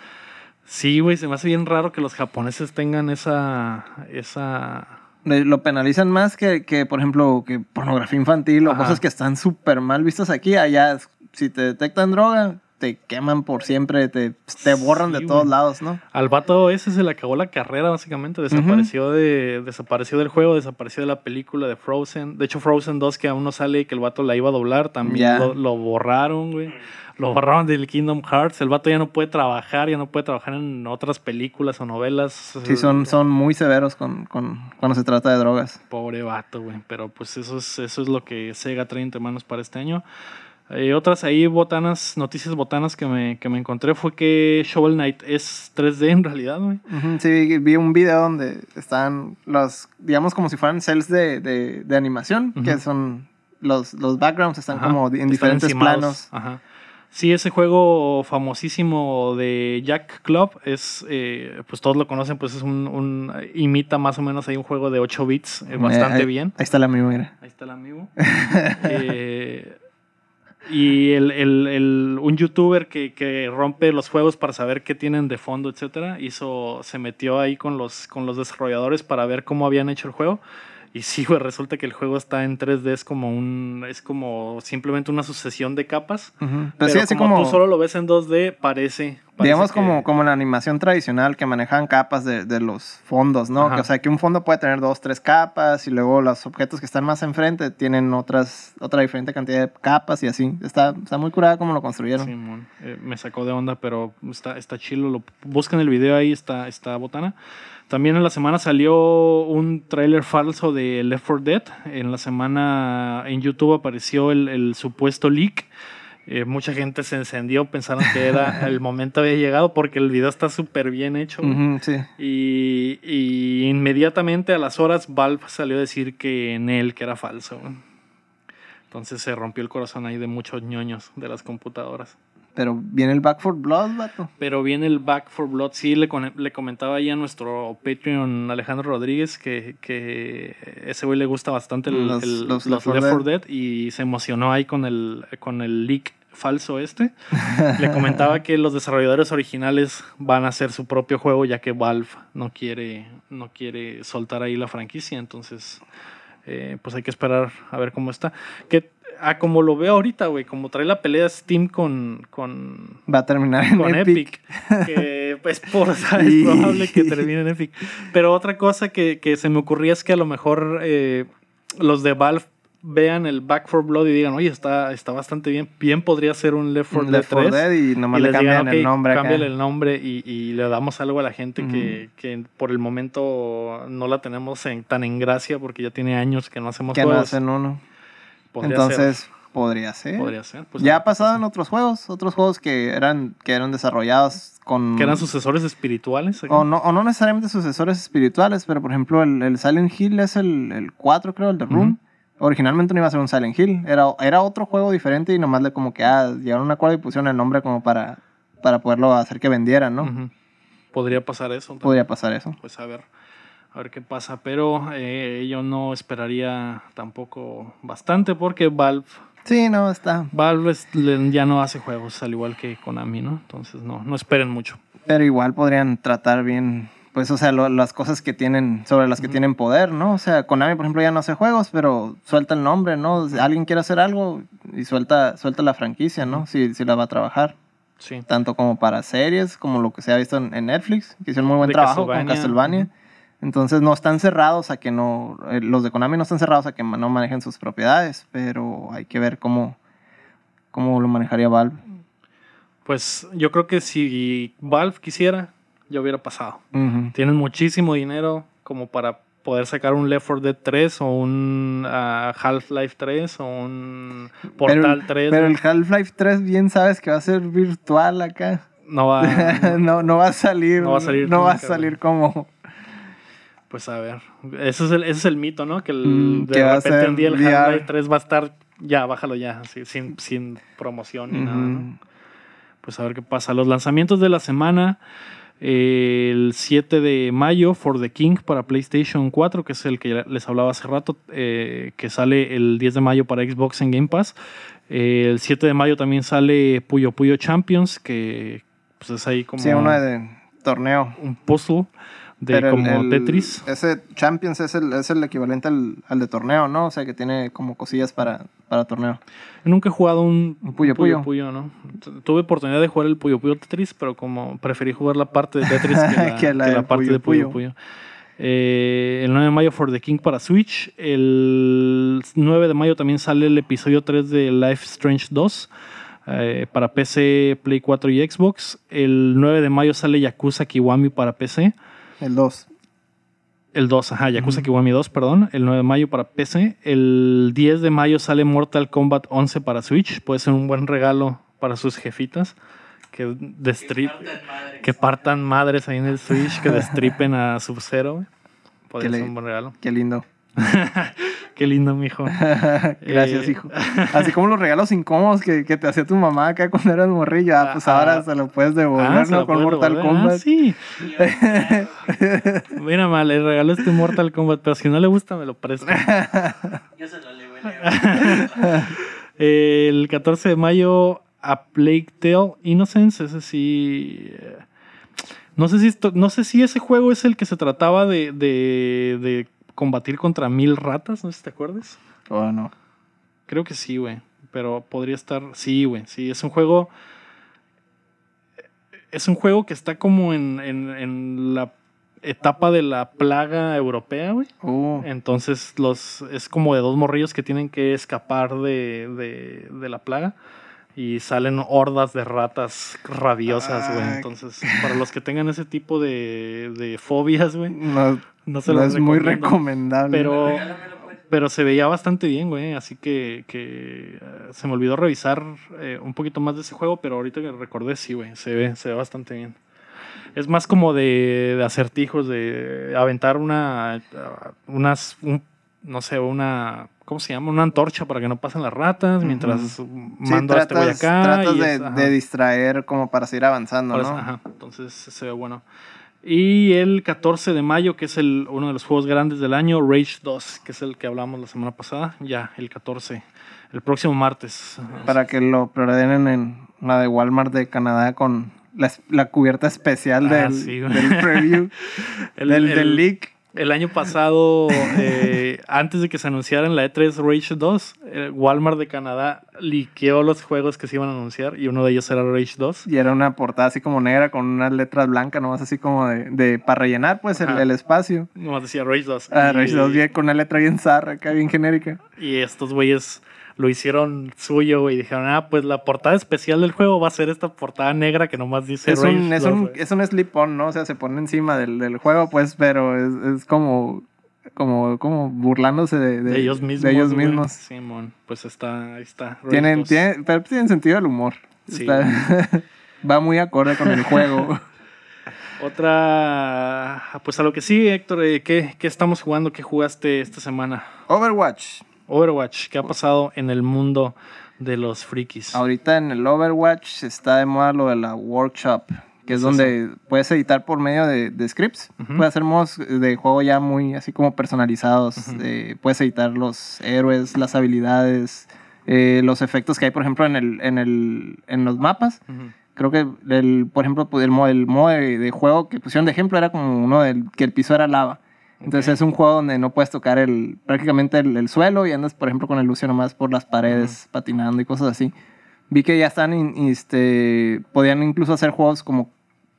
Sí, güey, se me hace bien raro que los japoneses tengan esa, esa Lo penalizan más que, que, por ejemplo, que pornografía infantil o Ajá. cosas que están súper mal vistas aquí. Allá, si te detectan droga, te queman por siempre, te, te borran de todos lados, ¿no? Al vato ese se le acabó la carrera, básicamente. Desapareció, de, desapareció del juego, desapareció de la película de Frozen. De hecho, Frozen 2, que aún no sale y que el vato la iba a doblar, también lo, lo borraron, güey. Lo borraron del Kingdom Hearts. El vato ya no puede trabajar, ya no puede trabajar en otras películas o novelas. Sí, son, son muy severos con, con- cuando se trata de drogas. Pobre vato, güey. Pero pues eso es, eso es lo que Sega trae entre manos para este año. Eh, otras ahí botanas, noticias botanas que me, que me encontré fue que Shovel Knight es 3D en realidad, güey. Sí, vi- un video donde están los, digamos, como si fueran cells de, de, de animación, que son los, los backgrounds, están Ajá, como en están diferentes encimados. planos. Ajá. Sí, ese juego famosísimo de Jack Club es, eh, pues todos lo conocen, pues es un, un- imita más o menos ahí un juego de 8 bits, eh, bastante ahí, bien. Ahí está el amigo, mira. Ahí está el amigo. Eh, y el, el- el- un youtuber que, que rompe los juegos para saber qué tienen de fondo, etcétera, hizo, se metió ahí con los, con los desarrolladores para ver cómo habían hecho el juego. Y sí, güey, resulta que el juego está en 3D, es como un, es como simplemente una sucesión de capas. Ujú. Pero, Pero sí, así como, como, tú solo lo ves en 2D, parece. parece digamos que- como, como la animación tradicional que manejan capas de, de los fondos, ¿no? Que, o sea, que un fondo puede tener dos, tres capas y luego los objetos que están más enfrente tienen otras, otra diferente cantidad de capas y así. Está, está muy curada como lo construyeron. Simón, eh, me sacó de onda, pero está, está chilo. Lo, buscan el video ahí, está, está botana. También en la semana salió un tráiler falso de Left 4 Dead. En la semana en YouTube apareció el, el supuesto leak. Eh, mucha gente se encendió, pensaron que era el momento había llegado porque el video está súper bien hecho. sí. y, y inmediatamente a las horas Valve salió a decir que en él, que era falso. Entonces se rompió el corazón ahí de muchos ñoños de las computadoras. Pero viene el Back for Blood, vato. Pero viene el Back for Blood. Sí, le, le comentaba ahí a nuestro Patreon Alejandro Rodríguez que, que ese güey le gusta bastante el- Los- el- los los, Left 4 Left 4 Dead y se emocionó ahí con el, con el leak falso este. le comentaba que los desarrolladores originales van a hacer su propio juego ya que Valve no quiere, no quiere soltar ahí la franquicia. Entonces, eh, pues hay que esperar a ver cómo está. Que, ah, como lo veo ahorita, güey, como trae la pelea Steam con... con Va a terminar en con Epic. Epic. que pues por, es probable que termine en Epic. Pero otra cosa que, que se me ocurría es que a lo mejor eh, los de Valve vean el Back for Blood y digan, oye, está, está bastante bien. Bien podría ser un Left 4 Un Dead Left 4 3. Dead y nomás y le digan, cambian el "Ok, nombre acá. cámbiale el nombre y, y le damos algo a la gente que, que por el momento no la tenemos en- tan en gracia porque ya tiene años que no hacemos Que no hacen uno. Podría Entonces, ser, podría ser. podría ser. pues, ya ha pasado pasa. en otros juegos, otros juegos que eran, que eran desarrollados con... Que eran sucesores espirituales. O no, o no necesariamente sucesores espirituales, pero por ejemplo el, el Silent Hill es el, el 4 creo, el de Room. Originalmente no iba a ser un Silent Hill, era, era otro juego diferente y nomás le como que ah, llegaron a un acuerdo y pusieron el nombre como para, para poderlo hacer que vendieran, ¿no? Podría pasar eso. también. Podría pasar eso. pues a ver, a ver qué pasa. Pero eh, yo no esperaría tampoco bastante porque Valve, Sí, no, está. Valve es- ya no hace juegos al igual que Konami, ¿no? Entonces no, no esperen mucho. Pero igual podrían tratar bien, pues, o sea, lo- las cosas que tienen, sobre las que tienen poder, ¿no? O sea, Konami, por ejemplo, ya no hace juegos, pero suelta el nombre, ¿no? Si alguien quiere hacer algo y suelta, suelta la franquicia, ¿no? Si, si la va a trabajar. Sí. Tanto como para series, como lo que se ha visto en, en Netflix, que hicieron muy buen De trabajo con Castlevania. Castlevania. Entonces no están cerrados a que no, eh, los de Konami no están cerrados a que no manejen sus propiedades, pero hay que ver cómo, cómo lo manejaría Valve. Pues yo creo que si Valve quisiera, ya hubiera pasado. Tienen muchísimo dinero como para poder sacar un Left 4 Dead 3 o un ah, Half-Life 3 o un Portal pero, 3. Pero el Half-Life 3 bien sabes que va a ser virtual acá. No va. no, no va a salir. No va a salir no va a salir como. Pues a ver, ese es el, ese es el mito, ¿no? Que el- Mm, de repente un día el VR. Half-Life 3 va a estar, ya, bájalo ya, así, sin, sin promoción ni nada, ¿no? Pues a ver qué pasa. Los lanzamientos de la semana, eh, el 7 de mayo, For the King para PlayStation 4, que es el que les hablaba hace rato, eh, que sale el 10 de mayo para Xbox en Game Pass. Eh, el 7 de mayo también sale Puyo Puyo Champions, que pues es ahí como Sí, uno de torneo. un puzzle de Pero como el- Tetris. Ese Champions es el, es el equivalente al, al de torneo, ¿no? O sea, que tiene como cosillas para, para torneo. Nunca he jugado un Un Puyo Puyo. ¿no? Tu- Tuve oportunidad de jugar el Puyo Puyo Tetris, pero como preferí jugar la parte de Tetris que la, Que la que la del parte Puyo de Puyo Puyo. Puyo. Eh, el 9 de mayo For the King para Switch. El 9 de mayo también sale el episodio 3 de Life Strange 2 eh, para PC, Play 4 y Xbox. El 9 de mayo sale Yakuza Kiwami para PC. El 2. El 2, ajá, Yakuza Kiwami 2, perdón. El 9 de mayo para PC. El 10 de mayo sale Mortal Kombat 11 para Switch. Puede ser un buen regalo para sus jefitas. Que, destrip- Partan madres. que partan madres ahí en el Switch, que destripen a Sub-Zero. Podría Que ser le- un buen regalo. Qué lindo. Qué lindo, mijo. Gracias, Eh, hijo. Así como los regalos incómodos que, que te hacía tu mamá acá cuando eras morrillo. Ah, pues Ah, ahora se lo puedes devolver, Ah, Con Mortal devolver. Ah, Kombat. sí. Mira, mal, le regalo este Mortal Kombat, pero si no le gusta, me lo presto. yo se lo leo. El 14 de mayo a Plague Tale Innocence, ese sí. eh, No sé si esto, no sé si ese juego es el que se trataba de, de, de combatir contra mil ratas, no sé si te acuerdas. Oh, no. Creo que sí, güey. Pero podría estar. Sí, güey. Sí, es un juego. Es un juego que está como en, en, en la etapa de la plaga europea, güey. Uh, Entonces los es como de dos morrillos que tienen que escapar de, de, de la plaga y salen hordas de ratas rabiosas, güey. Ah. Entonces, para los que tengan ese tipo de, de fobias, güey, no, no se no los es muy recomendable. Pero, pues. pero se veía bastante bien, güey. Así que, que eh, se me olvidó revisar eh, un poquito más de ese juego, pero ahorita que recordé, sí, güey. Se ve, se ve bastante bien. Es más como de, de acertijos, de aventar una. Unas. un- no sé, una. ¿Cómo se llama? Una antorcha para que no pasen las ratas mientras Sí, mando a este güey acá. tratas y de, es- ajá. de distraer como para seguir avanzando, ¿no? ajá, entonces se ve bueno. Y el 14 de mayo, que es el, uno de los juegos grandes del año, Rage 2, que es el que hablamos la semana pasada, ya, el 14, el próximo martes. Para que lo preordenen en la de Walmart de Canadá con la, cubierta especial Ah, del, sí, preview, El- del, el- del leak. El año pasado, eh, antes de que se anunciara en la E3 Rage 2, eh, Walmart de Canadá liqueó los juegos que se iban a anunciar y uno de ellos era Rage 2. Y era una portada así como negra con unas letras blancas, nomás así como de, de para rellenar pues el, el espacio. Nomás decía Rage 2. Ah, Y- Rage 2 bien con una letra bien zarra, acá bien genérica. Y estos güeyes lo hicieron suyo, güey. Y dijeron, ah, pues la portada especial del juego va a ser esta portada negra que nomás dice Es Rage un, es, 2, un, es un slip-on, ¿no? O sea, se pone encima del, del juego, pues, pero es, es como, como, como burlándose de, de, ellos mismos. De ellos mismos. Simón, pues está, ahí está. Tienen, 2. tienen, pero tienen sentido del humor. Sí. Está- va muy acorde con el juego. Otra, pues a lo que sigue, Héctor, eh, ¿qué, ¿qué estamos jugando? ¿Qué jugaste esta semana? Overwatch. Overwatch, ¿qué ha pasado en el mundo de los frikis? Ahorita en el Overwatch está de moda lo de la workshop, que es ¿Qué es donde puedes editar por medio de, de scripts. Puedes hacer modos de juego ya muy así como personalizados. Eh, puedes editar los héroes, las habilidades, eh, los efectos que hay, por ejemplo, en, el, en, el, en los mapas. Creo que, el, por ejemplo, el, modo, el modo de, de juego que pusieron de ejemplo era como uno del que el piso era lava. Entonces Ok. es un juego donde no puedes tocar el, prácticamente el, el suelo y andas, por ejemplo, con el lucio nomás por las paredes patinando y cosas así. Vi que ya están, in- este, podían incluso hacer juegos como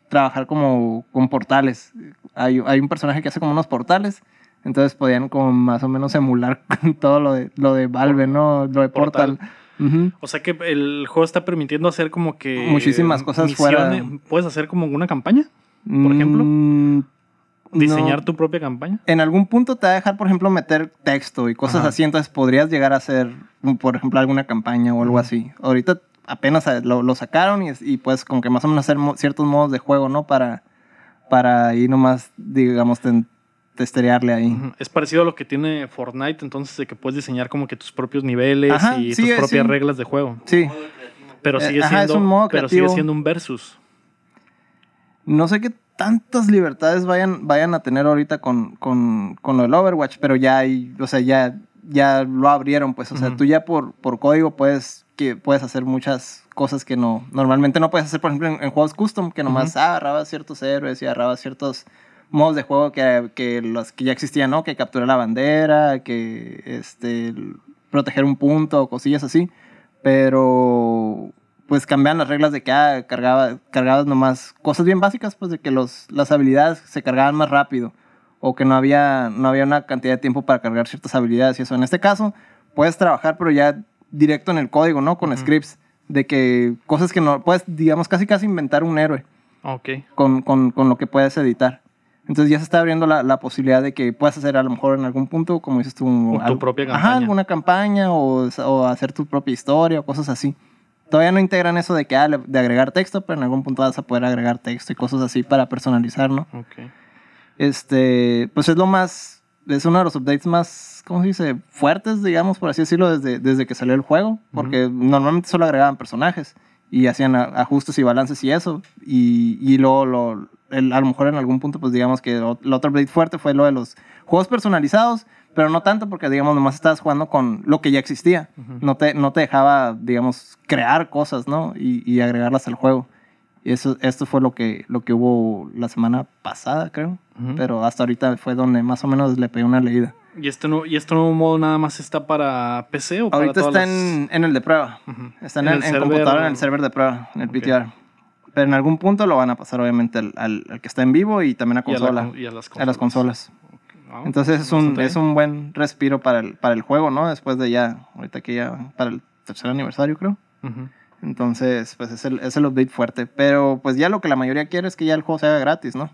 trabajar como con portales. Hay, hay un personaje que hace como unos portales, entonces podían como más o menos emular todo lo de, lo de Valve, ¿no? Lo de Portal. Portal. Ujú. O sea que el juego está permitiendo hacer como que... Muchísimas cosas fuera. ¿Puedes hacer como una campaña? Por ejemplo, Mm, ¿Diseñar no. tu propia campaña? En algún punto te va a dejar, por ejemplo, meter texto y cosas Ajá. así, entonces podrías llegar a hacer, por ejemplo, alguna campaña o algo así. Ahorita apenas eh, lo, lo sacaron y, y pues como que más o menos hacer ciertos modos de juego, ¿no? Para, para ahí nomás, digamos, ten- testerearle ahí. Es parecido a lo que tiene Fortnite, entonces, de que puedes diseñar como que tus propios niveles Ajá, y sí, tus propias sí. reglas de juego. Sí, Pero Eh, sigue ajá, es siendo, un modo pero sigue siendo un versus. no sé qué tantas libertades vayan, vayan a tener ahorita con, con, con lo del Overwatch, pero ya hay, o sea, ya, ya lo abrieron, pues, o sea, tú ya por, por código puedes, que puedes hacer muchas cosas que no, normalmente no puedes hacer, por ejemplo, en, en juegos custom, que nomás ah, agarrabas ciertos héroes y agarrabas ciertos modos de juego que, que los que ya existían, ¿no? Que capturar la bandera, que este, proteger un punto, cosillas así, pero pues cambian las reglas de que ah, cargaba, cargabas nomás cosas bien básicas, pues de que los, las habilidades se cargaban más rápido o que no había, no había una cantidad de tiempo para cargar ciertas habilidades y eso. En este caso, puedes trabajar, pero ya directo en el código, ¿no? Con Ujú. scripts, de que cosas que no, puedes, digamos, casi casi inventar un héroe Ok. con, con, con lo que puedes editar. Entonces ya se está abriendo la, la posibilidad de que puedas hacer a lo mejor en algún punto, como dices tú, tu algo- propia Ajá, campaña. alguna campaña o, o hacer tu propia historia o cosas así. Todavía no integran eso de que ah, de agregar texto, pero en algún punto vas a poder agregar texto y cosas así para personalizar, ¿no? Ok. Este, pues es lo más, es uno de los updates más, ¿cómo se dice? Fuertes, digamos, por así decirlo, desde, desde que salió el juego, porque normalmente solo agregaban personajes y hacían ajustes y balances y eso, y, y luego lo, el- a lo mejor en algún punto, pues digamos que el otro update fuerte fue lo de los juegos personalizados, pero no tanto porque, digamos, nomás estabas jugando con lo que ya existía, no, te, no te dejaba, digamos, crear cosas, ¿no? Y, y agregarlas al juego. Y eso, esto fue lo que, lo que hubo la semana pasada, creo. Pero hasta ahorita fue donde más o menos le pegué una leída. ¿Y este, nuevo, ¿Y este nuevo modo nada más está para PC o para Ahorita todas está las- en, en el de prueba. Ujú. Está en, En el, en computadora, en el server de prueba, en el Ok. PTR. Pero en algún punto lo van a pasar, obviamente, al, al- al que está en vivo y también a Y a la consola. con- y a las a las consolas. Entonces es un, es un buen respiro para el, para el juego, ¿no? Después de ya, ahorita que ya, para el tercer aniversario, creo. Entonces, pues es el, es el update fuerte. Pero pues ya lo que la mayoría quiere es que ya el juego se haga gratis, ¿no?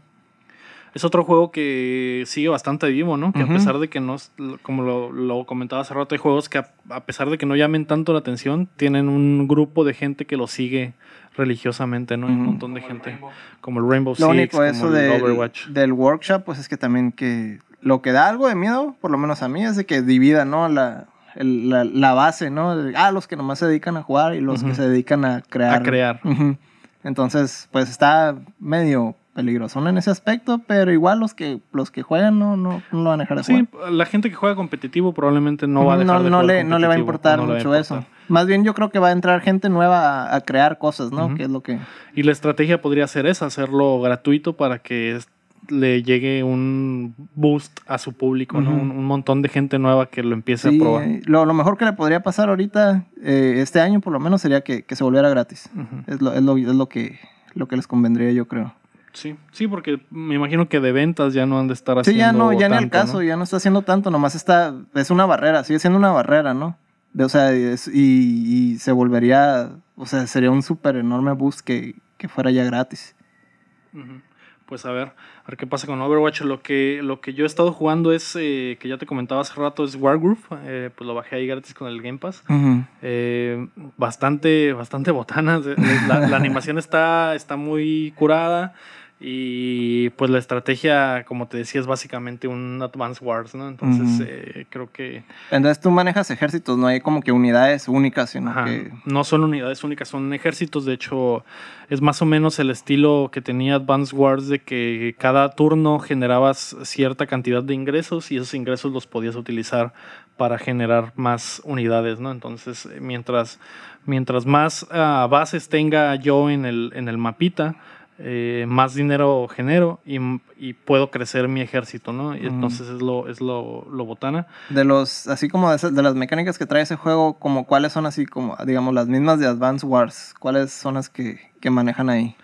Es otro juego que sigue bastante vivo, ¿no? Que a pesar de que no, es- como lo, lo comentaba hace rato, hay juegos que a, a pesar de que no llamen tanto la atención, tienen un grupo de gente que lo sigue religiosamente, ¿no? Hay un montón de gente. Como el Rainbow Lo Six, único como eso el Overwatch. del workshop, pues es que también que lo que da algo de miedo, por lo menos a mí, es de que divida, ¿no? La, el- la, la base, ¿no? Ah, los que nomás se dedican a jugar y los que se dedican a crear. A crear. Entonces, pues está medio peligroso en ese aspecto, pero igual los que los que juegan no, no, no lo van a dejar de Sí, jugar. la gente que juega competitivo probablemente no va a dejar no, de no jugar le, no le va a importar a mucho eso. Más bien yo creo que va a entrar gente nueva a, a crear cosas, ¿no? Que es lo que... Y la estrategia podría ser esa, hacerlo gratuito para que le llegue un boost a su público, ¿no? Un, un montón de gente nueva que lo empiece Sí, a probar. eh, lo, lo mejor que le podría pasar ahorita, eh, este año por lo menos, sería que, que se volviera gratis. Es, lo, es, lo, es lo que, lo que les convendría, yo creo. Sí, sí, porque me imagino que de ventas ya no han de estar Sí, haciendo ya no, ya ni el tanto, caso, ¿no? ya no está haciendo tanto, nomás está, es una barrera, sigue siendo una barrera, ¿no? De- o sea, es- y, y se volvería, o sea, sería un súper enorme boost que, que fuera ya gratis. Pues a ver, a ver qué pasa con Overwatch. Lo que, lo que yo he estado jugando es, eh, que ya te comentaba hace rato, es Wargroove. Eh, pues lo bajé ahí gratis con el Game Pass. Eh, bastante, bastante botana. La, la animación está, está muy curada. Y pues la estrategia, como te decía, es básicamente un Advance Wars, ¿no? Entonces Ujú. eh, creo que Entonces tú manejas ejércitos, no hay como que unidades únicas, sino ajá, que... no son unidades únicas, son ejércitos. De hecho, es más o menos el estilo que tenía Advance Wars de que cada turno generabas cierta cantidad de ingresos y esos ingresos los podías utilizar para generar más unidades, ¿no? Entonces, eh, mientras, mientras más ah, bases tenga yo en el, en el mapita, eh, más dinero genero y, y puedo crecer mi ejército, ¿no? Y entonces es lo, es lo, lo botana. De los, así como de, esas- de las mecánicas que trae ese juego, como cuáles son así como, digamos, las mismas de Advance Wars, cuáles son las que, que manejan ahí.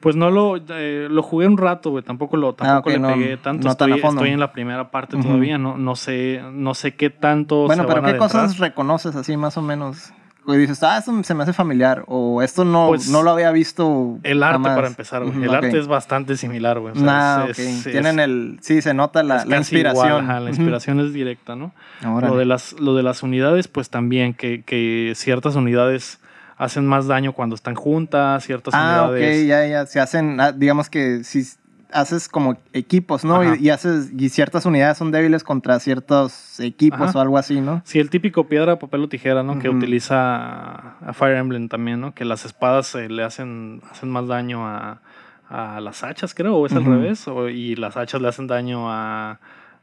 Pues no lo, eh, lo jugué un rato, güey. Tampoco lo, tampoco Ah, ok, le no- pegué tanto. no tan estoy, fondo. estoy en la primera parte Ujú. todavía. No, no sé, no sé qué tanto. Bueno, se pero van a ¿qué cosas reconoces así más o menos? Y dices, ah, esto se me hace familiar, o esto no, Pues, no lo había visto. El arte jamás. para empezar, güey. El arte es bastante similar, güey. O sea, Nah, es- ok. es- Tienen el. Sí, se nota la, igual, inspiración. ajá, la inspiración es directa, ¿no? Órale. Lo de, las, lo de las unidades, pues también, que, que ciertas unidades hacen más daño cuando están juntas, ciertas Ah, ok, unidades. ya, ya. Se hacen, ah, digamos que si haces como equipos, ¿no? Y, y haces, y ciertas unidades son débiles contra ciertos equipos Ajá. o algo así, ¿no? Sí, el típico piedra, papel o tijera, ¿no? Que utiliza a Fire Emblem también, ¿no? Que las espadas eh, le hacen, hacen más daño a, a las hachas, creo, o es al revés. o- y las hachas le hacen daño a,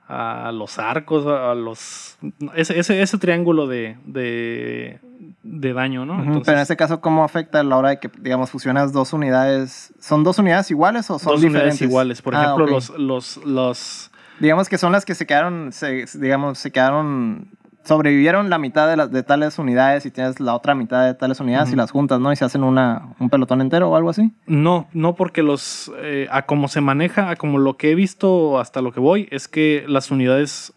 a los arcos, a, los... Ese, ese, ese triángulo de, de, de daño, ¿no? Entonces, Pero en este caso, ¿cómo afecta a la hora de que, digamos, fusionas dos unidades? ¿Son dos unidades iguales o son dos diferentes? unidades iguales. Por Ah, ejemplo, los, los, los... Digamos que son las que se quedaron, se, digamos, se quedaron, sobrevivieron la mitad de, las de tales unidades y tienes la otra mitad de tales unidades y las juntas, ¿no? Y se hacen una, un pelotón entero o algo así. No, no porque los, eh, a cómo se maneja, a como lo que he visto hasta lo que voy, es que las unidades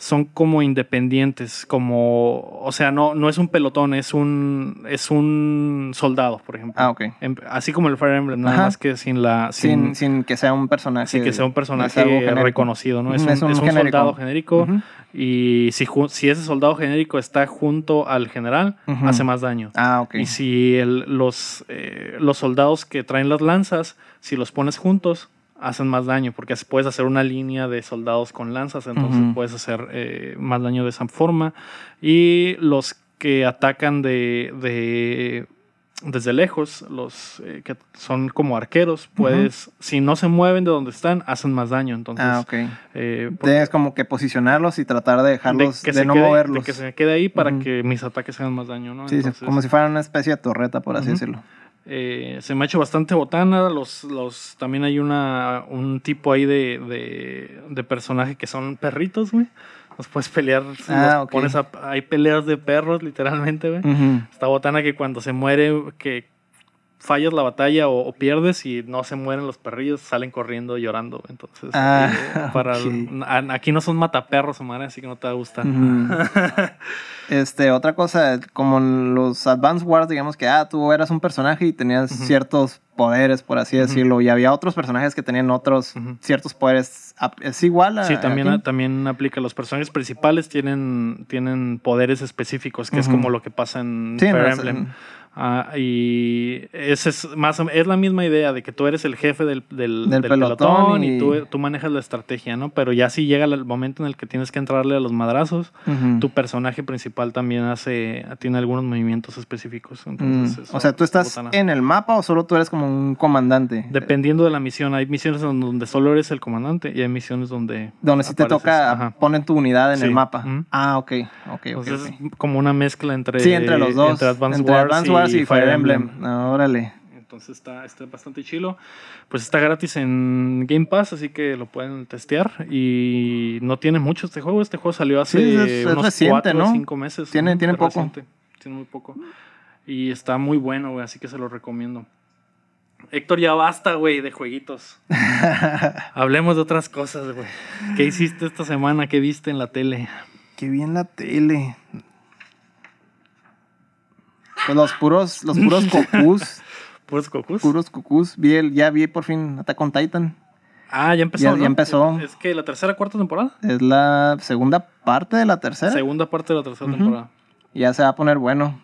son como independientes, como, o sea, no, no es un pelotón, es un, es un soldado, por ejemplo. Ah, ok. Em- Así como el Fire Emblem, nada Ajá. más que sin la, Sin, sin, sin que sea un personaje. sin que sea un personaje reconocido, ¿no? Es un, es un es un genérico. soldado genérico. Y si, si ese soldado genérico está junto al general, hace más daño. Ah, ok. Y si el- los, eh, los soldados que traen las lanzas, si los pones juntos, hacen más daño, porque puedes hacer una línea de soldados con lanzas, entonces puedes hacer eh, más daño de esa forma. Y los que atacan de, de- desde lejos, los eh, que son como arqueros, puedes, si no se mueven de donde están, hacen más daño. Entonces, ah, eh, Tienes como que posicionarlos y tratar de dejarlos, de, se no quede, moverlos. de que se quede ahí para que mis ataques hagan más daño, ¿no? Sí, Entonces, como si fuera una especie de torreta, por así decirlo. Eh, se me ha hecho bastante botana. Los, los, también hay una, un tipo ahí de, de, de personaje que son perritos, güey. Los puedes pelear. Ah, los ok. pones a- hay peleas de perros, literalmente, güey. Ujú. Está botana que cuando se muere, que fallas la batalla o, o pierdes y no se mueren los perrillos, salen corriendo llorando. Entonces, Ah, eh, para el- aquí no son mataperros, madre, así que no te va a gustar. Ujú. Este, otra cosa, como los Advance Wars, digamos que, ah, tú eras un personaje y tenías ciertos poderes, por así decirlo, y había otros personajes que tenían otros ciertos poderes. ¿Es igual a Sí, también, también aplica. Los personajes principales tienen, tienen poderes específicos, que es como lo que pasa en Sí, Fire Emblem. Ah, y ese es más o- es la misma idea de que tú eres el jefe del, del, Del del pelotón pelotón, y, y- tú, tú manejas la estrategia, ¿no? Pero ya si llega el momento en el que tienes que entrarle a los madrazos, tu personaje principal también hace tiene algunos movimientos específicos. Entonces, O sea, ¿tú estás botana. en el mapa o solo tú eres como un comandante? Dependiendo de la misión, hay misiones donde solo eres el comandante y hay misiones donde Donde sí te toca ajá. poner tu unidad en el mapa. Ah, ok, ok, ok. Entonces ok. es como una mezcla entre, Sí, entre los dos. entre Advance entre Wars, Advance Wars y, Fire Emblem. Ah, órale. Entonces está, está bastante chilo. Pues está gratis en Game Pass, así que lo pueden testear. Y no tiene mucho este juego. Este juego salió hace Sí, es- es unos reciente, cuatro o ¿no? cinco meses. Tiene- tiene es poco. reciente. Tiene muy poco. Y está muy bueno, güey, así que se lo recomiendo. Héctor, ya basta, güey, de jueguitos. Hablemos de otras cosas, güey. ¿Qué hiciste esta semana? ¿Qué viste en la tele? Qué bien la tele. Pues los puros, los puros cocús, ¿Puros cocos? puros cocús. Vi el, ya vi por fin Attack on Titan. Ah, ya empezó. Ya- ¿no? ya empezó. Es que la tercera, cuarta temporada. Es la segunda parte de la tercera. Segunda parte de la tercera temporada. Ya se va a poner bueno.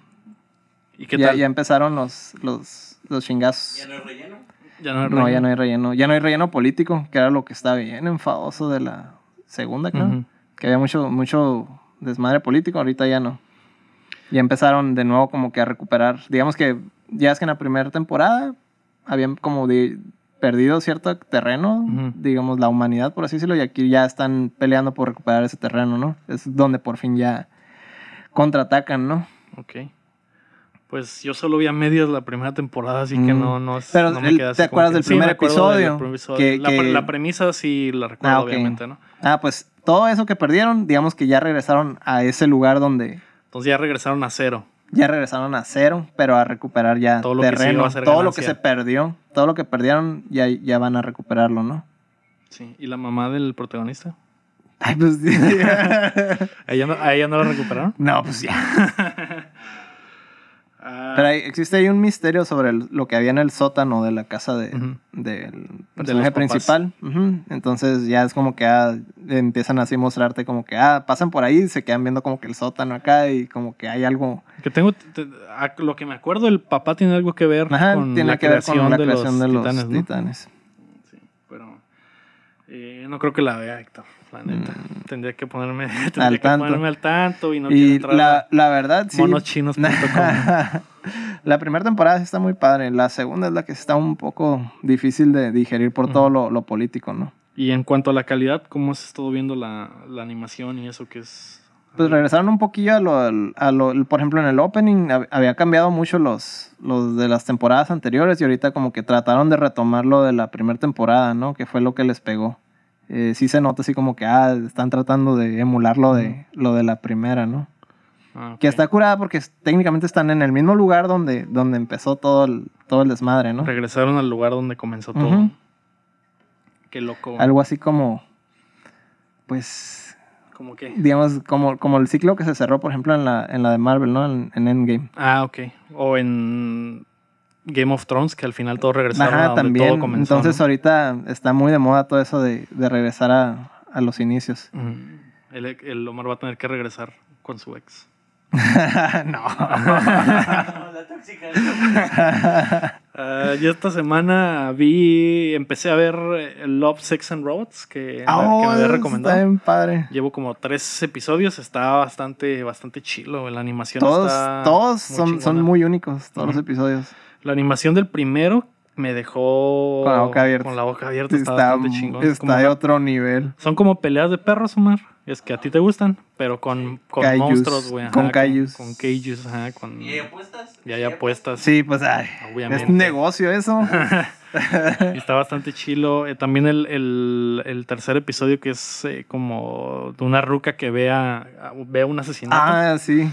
¿Y qué ya, tal? ya empezaron los, los, los chingazos. ¿Ya no hay relleno? Ya no, hay No, ya relleno. no hay relleno. Ya no hay relleno político, que era lo que estaba bien enfadoso de la segunda, creo. Que había mucho, mucho desmadre político, ahorita ya no. Ya empezaron de nuevo como que a recuperar. Digamos que ya es que en la primera temporada habían como de- perdido cierto terreno, digamos la humanidad, por así decirlo, y aquí ya están peleando por recuperar ese terreno, ¿no? Es donde por fin ya contraatacan, ¿no? Ok. Pues yo solo vi a medias la primera temporada, así que Mm. no, no, es- Pero no me el- ¿te acuerdas del primer episodio? Que- la, que- la premisa sí la recuerdo, Ah, obviamente, ¿no? Ah, pues todo eso que perdieron, digamos que ya regresaron a ese lugar donde Entonces ya regresaron a cero. ya regresaron a cero, pero a recuperar ya Todo lo que sí terreno, todo lo que se perdió, todo lo que perdieron ya, ya van a recuperarlo, ¿no? Sí. ¿Y la mamá del protagonista? Ay, pues ¿A ella no, a ella no la recuperaron? no, pues ya. Ah, Pero hay- existe ahí un misterio sobre el- lo que había en el sótano de la casa de, del personaje principal. Entonces ya es como que ah, empiezan así a mostrarte como que ah, pasan por ahí y se quedan viendo como que el sótano acá y como que hay algo que tengo, te- a lo que me acuerdo, el papá tiene algo que ver Ajá, con tiene la que ver creación, con la de, creación los de los titanes, ¿no? titanes. Sí, pero eh, no creo que la vea, Héctor. La neta. Tendría que ponerme, tendría Mm. Al que tanto. ponerme al tanto y no y entrar la, a la verdad, sí. monoschinos.com. la primera temporada está muy padre. La segunda es la que está un poco difícil de digerir por todo lo, lo político, ¿no? Y en cuanto a la calidad, ¿cómo has estado viendo la, la animación y eso que es? Pues regresaron un poquillo a lo, a lo- por ejemplo, en el opening hab- había cambiado mucho los, los de las temporadas anteriores y ahorita como que trataron de retomar lo de la primera temporada, ¿no? Que fue lo que les pegó. Eh, sí se nota así como que, ah, están tratando de emular lo de, lo de la primera, ¿no? Ah. Que está curada porque técnicamente están en el mismo lugar donde, donde empezó todo el, todo el desmadre, ¿no? Regresaron al lugar donde comenzó todo. Qué loco. Algo así como, pues, ¿Cómo qué? digamos, como, como el ciclo que se cerró, por ejemplo, en la, en la de Marvel, ¿no? En, en Endgame. Ah, ok. O en Game of Thrones, que al final todos regresaron a Ajá, donde también. todo comenzó. Entonces ¿no? ahorita está muy de moda todo eso de, de regresar a, a los inicios. Ujú. el, el Omar va a tener que regresar con su ex. no. Ah, yo esta semana vi, empecé a ver eh, Love, Sex and Robots, que, que me había Oh, Está recomendado. bien padre. Llevo como tres episodios, está bastante, bastante chilo. La animación Todos, está todos muy son, son muy únicos, todos los episodios. La animación del primero me dejó Con la boca abierta. Con la boca abierta, está, Está, bastante chingón. está de una- otro nivel. Son como peleas de perros, Omar. Es que a ti te gustan, pero con, con monstruos, güey. con kaijus. Con, con ajá, con... ¿Y hay apuestas? Y hay apuestas. Sí, pues ay, Obviamente. es negocio eso. Y está bastante chilo. Eh, también el, el- el tercer episodio que es eh, como de una ruca que ve a, a- ve un asesinato ah, sí.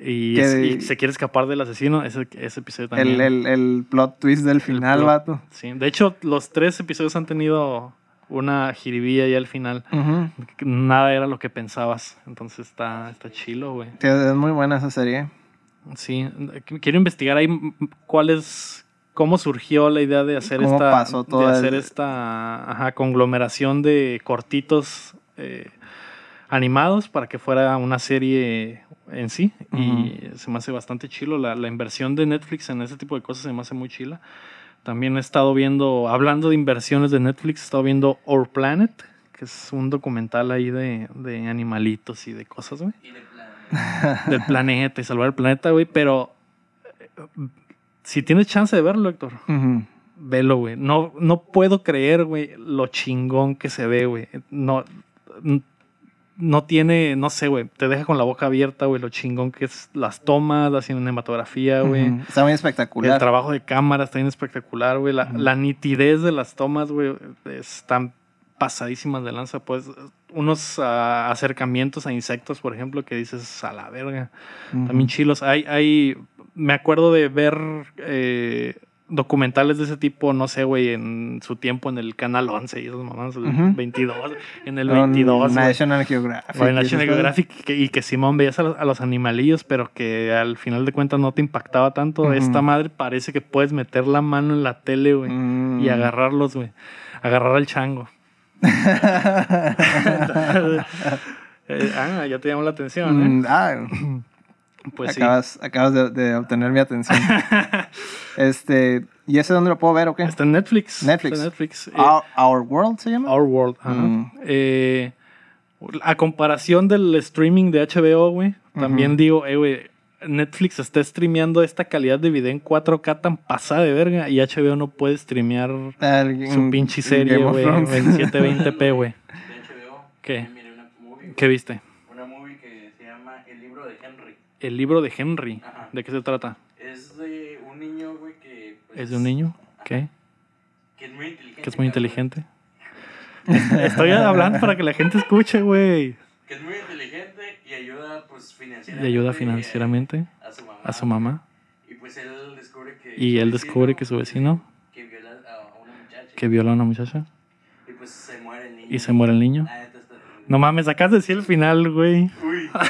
Y, es- de- y se quiere escapar del asesino. Ese, ese episodio también. El, el, el plot twist del final, plot. vato. Sí. De hecho, los tres episodios han tenido una jiribilla ya al final. Nada era lo que pensabas. Entonces está, está chilo, güey. Sí, es muy buena esa serie. Sí, quiero investigar ahí cuál es, cómo surgió la idea de hacer ¿Cómo esta, pasó todo de hacer el- esta ajá, conglomeración de cortitos eh, animados para que fuera una serie en sí. Y se me hace bastante chilo. La, la inversión de Netflix en ese tipo de cosas se me hace muy chila. También he estado viendo, hablando de inversiones de Netflix, he estado viendo Our Planet, que es un documental ahí de, de animalitos y de cosas, güey. Y de plan. Del planeta y salvar el planeta, güey. Pero eh, si tienes chance de verlo, Héctor, Ujú. velo, güey. No, no puedo creer, güey, lo chingón que se ve, güey. No, no tiene, no sé, güey. Te deja con la boca abierta, güey, lo chingón que es las tomas, la cinematografía, güey. Está muy El espectacular. trabajo de cámara está bien espectacular, güey. La, nitidez de las tomas, güey, están pasadísimas de lanza. Pues unos ah, acercamientos a insectos, por ejemplo, que dices a la verga. También chilos. Hay, hay, me acuerdo de ver eh, documentales de ese tipo, no sé, güey, en su tiempo en el Canal 11 y esos mamás, el Ujú. 22, en el Con 22. güey. National Geographic. O en y National esas. Geographic y que, y que Simón veías a los, a los animalillos, pero que al final de cuentas no te impactaba tanto. Esta madre parece que puedes meter la mano en la tele, güey, Mm. y agarrarlos, güey. Agarrar al chango. Eh, ah, ya te llamó la atención, ¿eh? Mm, ah, Pues acabas, acabas de, de obtener mi atención. este, ¿y ese dónde lo puedo ver o qué? sí. Está en Netflix. Netflix. Está en Netflix. Eh, Our, Our World se llama. Our World. ajá. Mm. Eh, a comparación del streaming de HBO, güey, también digo, eh, güey, Netflix está streameando esta calidad de video en 4K tan pasada de verga y HBO no puede streamear El- su en- pinche serie, güey, en 720p, güey. De HBO. ¿Qué? ¿Qué viste? Una movie que se llama El libro de Henry. El libro de Henry. Ajá. ¿De qué se trata? Es de un niño, güey, que. pues, ¿Es de un niño? ¿Qué? Que es muy inteligente. ¿Que es muy inteligente? Estoy hablando para que la gente escuche, güey. Que es muy inteligente y ayuda, pues, financieramente. ayuda eh, financieramente A su mamá. a su mamá. Y pues él descubre que. Y él descubre que su vecino Que viola a una muchacha. que viola a una muchacha Y pues se muere el niño. y se muere el niño. Ah, No mames, acabas de decir el final, güey. Uy.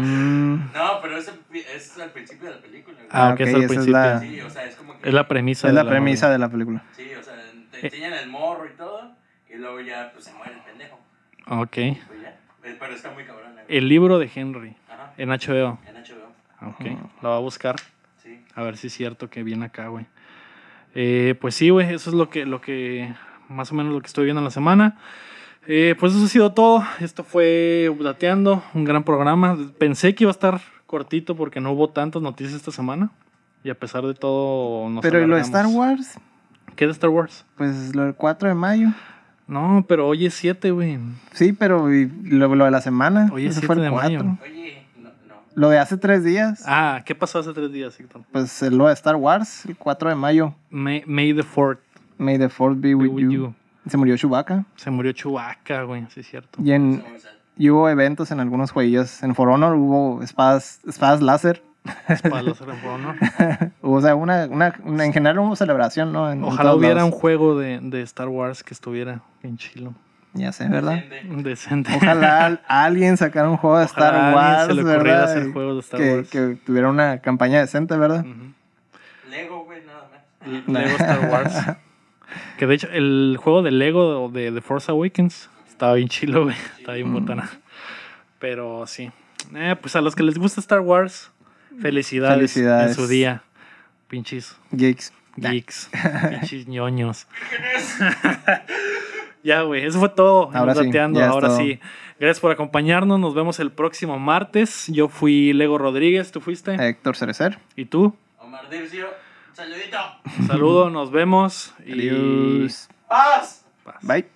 No, pero es, es al principio de la película. güey. Ah, ok, es al esa es principio. la- Sí, o sea, es como que. Es la premisa. es de la premisa de la película. Sí, o sea, te enseñan el morro y todo. Y luego ya, pues se muere el pendejo. Ok. Pues ya. Eh, Pero está muy cabrón. güey. El libro de Henry Ajá. en HBO. En HBO. Ok. Ujú. Lo va a buscar. Sí. A ver si es cierto que viene acá, güey. Eh, pues sí, güey. Eso es lo que, lo que. Más o menos lo que estoy viendo en la semana. Eh, pues eso ha sido todo. Esto fue Dateando, un gran programa. Pensé que iba a estar cortito porque no hubo tantas noticias esta semana. Y a pesar de todo, nos Pero ¿y lo de. Star Wars? ¿Qué de Star Wars? Pues lo del 4 de mayo. No, pero hoy es 7, güey. Sí, pero ¿y lo, lo de la semana. Hoy es Ese fue 7 el de mayo. 4. Oye, no, no. Lo de hace tres días. Ah, ¿qué pasó hace tres días, Héctor? Pues lo de Star Wars, el 4 de mayo. May, May the 4th May the Fourth be be with, with you. you. Se murió Chewbacca. Se murió Chewbacca, güey, sí es cierto. Y, en, hubo eventos en algunos jueguillos. En For Honor hubo espadas, espadas láser. Para los For Honor. Hubo, o sea, una, una, una- en general hubo celebración, ¿no? En- en Ojalá hubiera un juego de, de Star Wars que estuviera bien chilo. Ya sé, ¿verdad? Decente. Ojalá al- alguien sacara un juego de Ojalá Star Wars, se le ocurriera ¿verdad? hacer juegos de Star que, Wars. que tuviera una campaña decente, ¿verdad? Lego, güey, nada más. Lego Star Wars. Que de hecho, el juego de Lego de The Force Awakens estaba bien chilo, güey. Estaba bien botana. Pero sí. Eh, pues a los que les gusta Star Wars, felicidades, Felicidades. en su día. Pinches Geeks. geeks. pinches ñoños. ya, güey. Eso fue todo. Ahora sí, ahora todo. sí. Gracias por acompañarnos. Nos vemos el próximo martes. Yo fui Lego Rodríguez. ¿Tú fuiste? Héctor Cerecer. ¿Y tú? Omar Dircio, saludito. Saludo, nos vemos. y- Adiós. ¡Paz! Paz. Bye.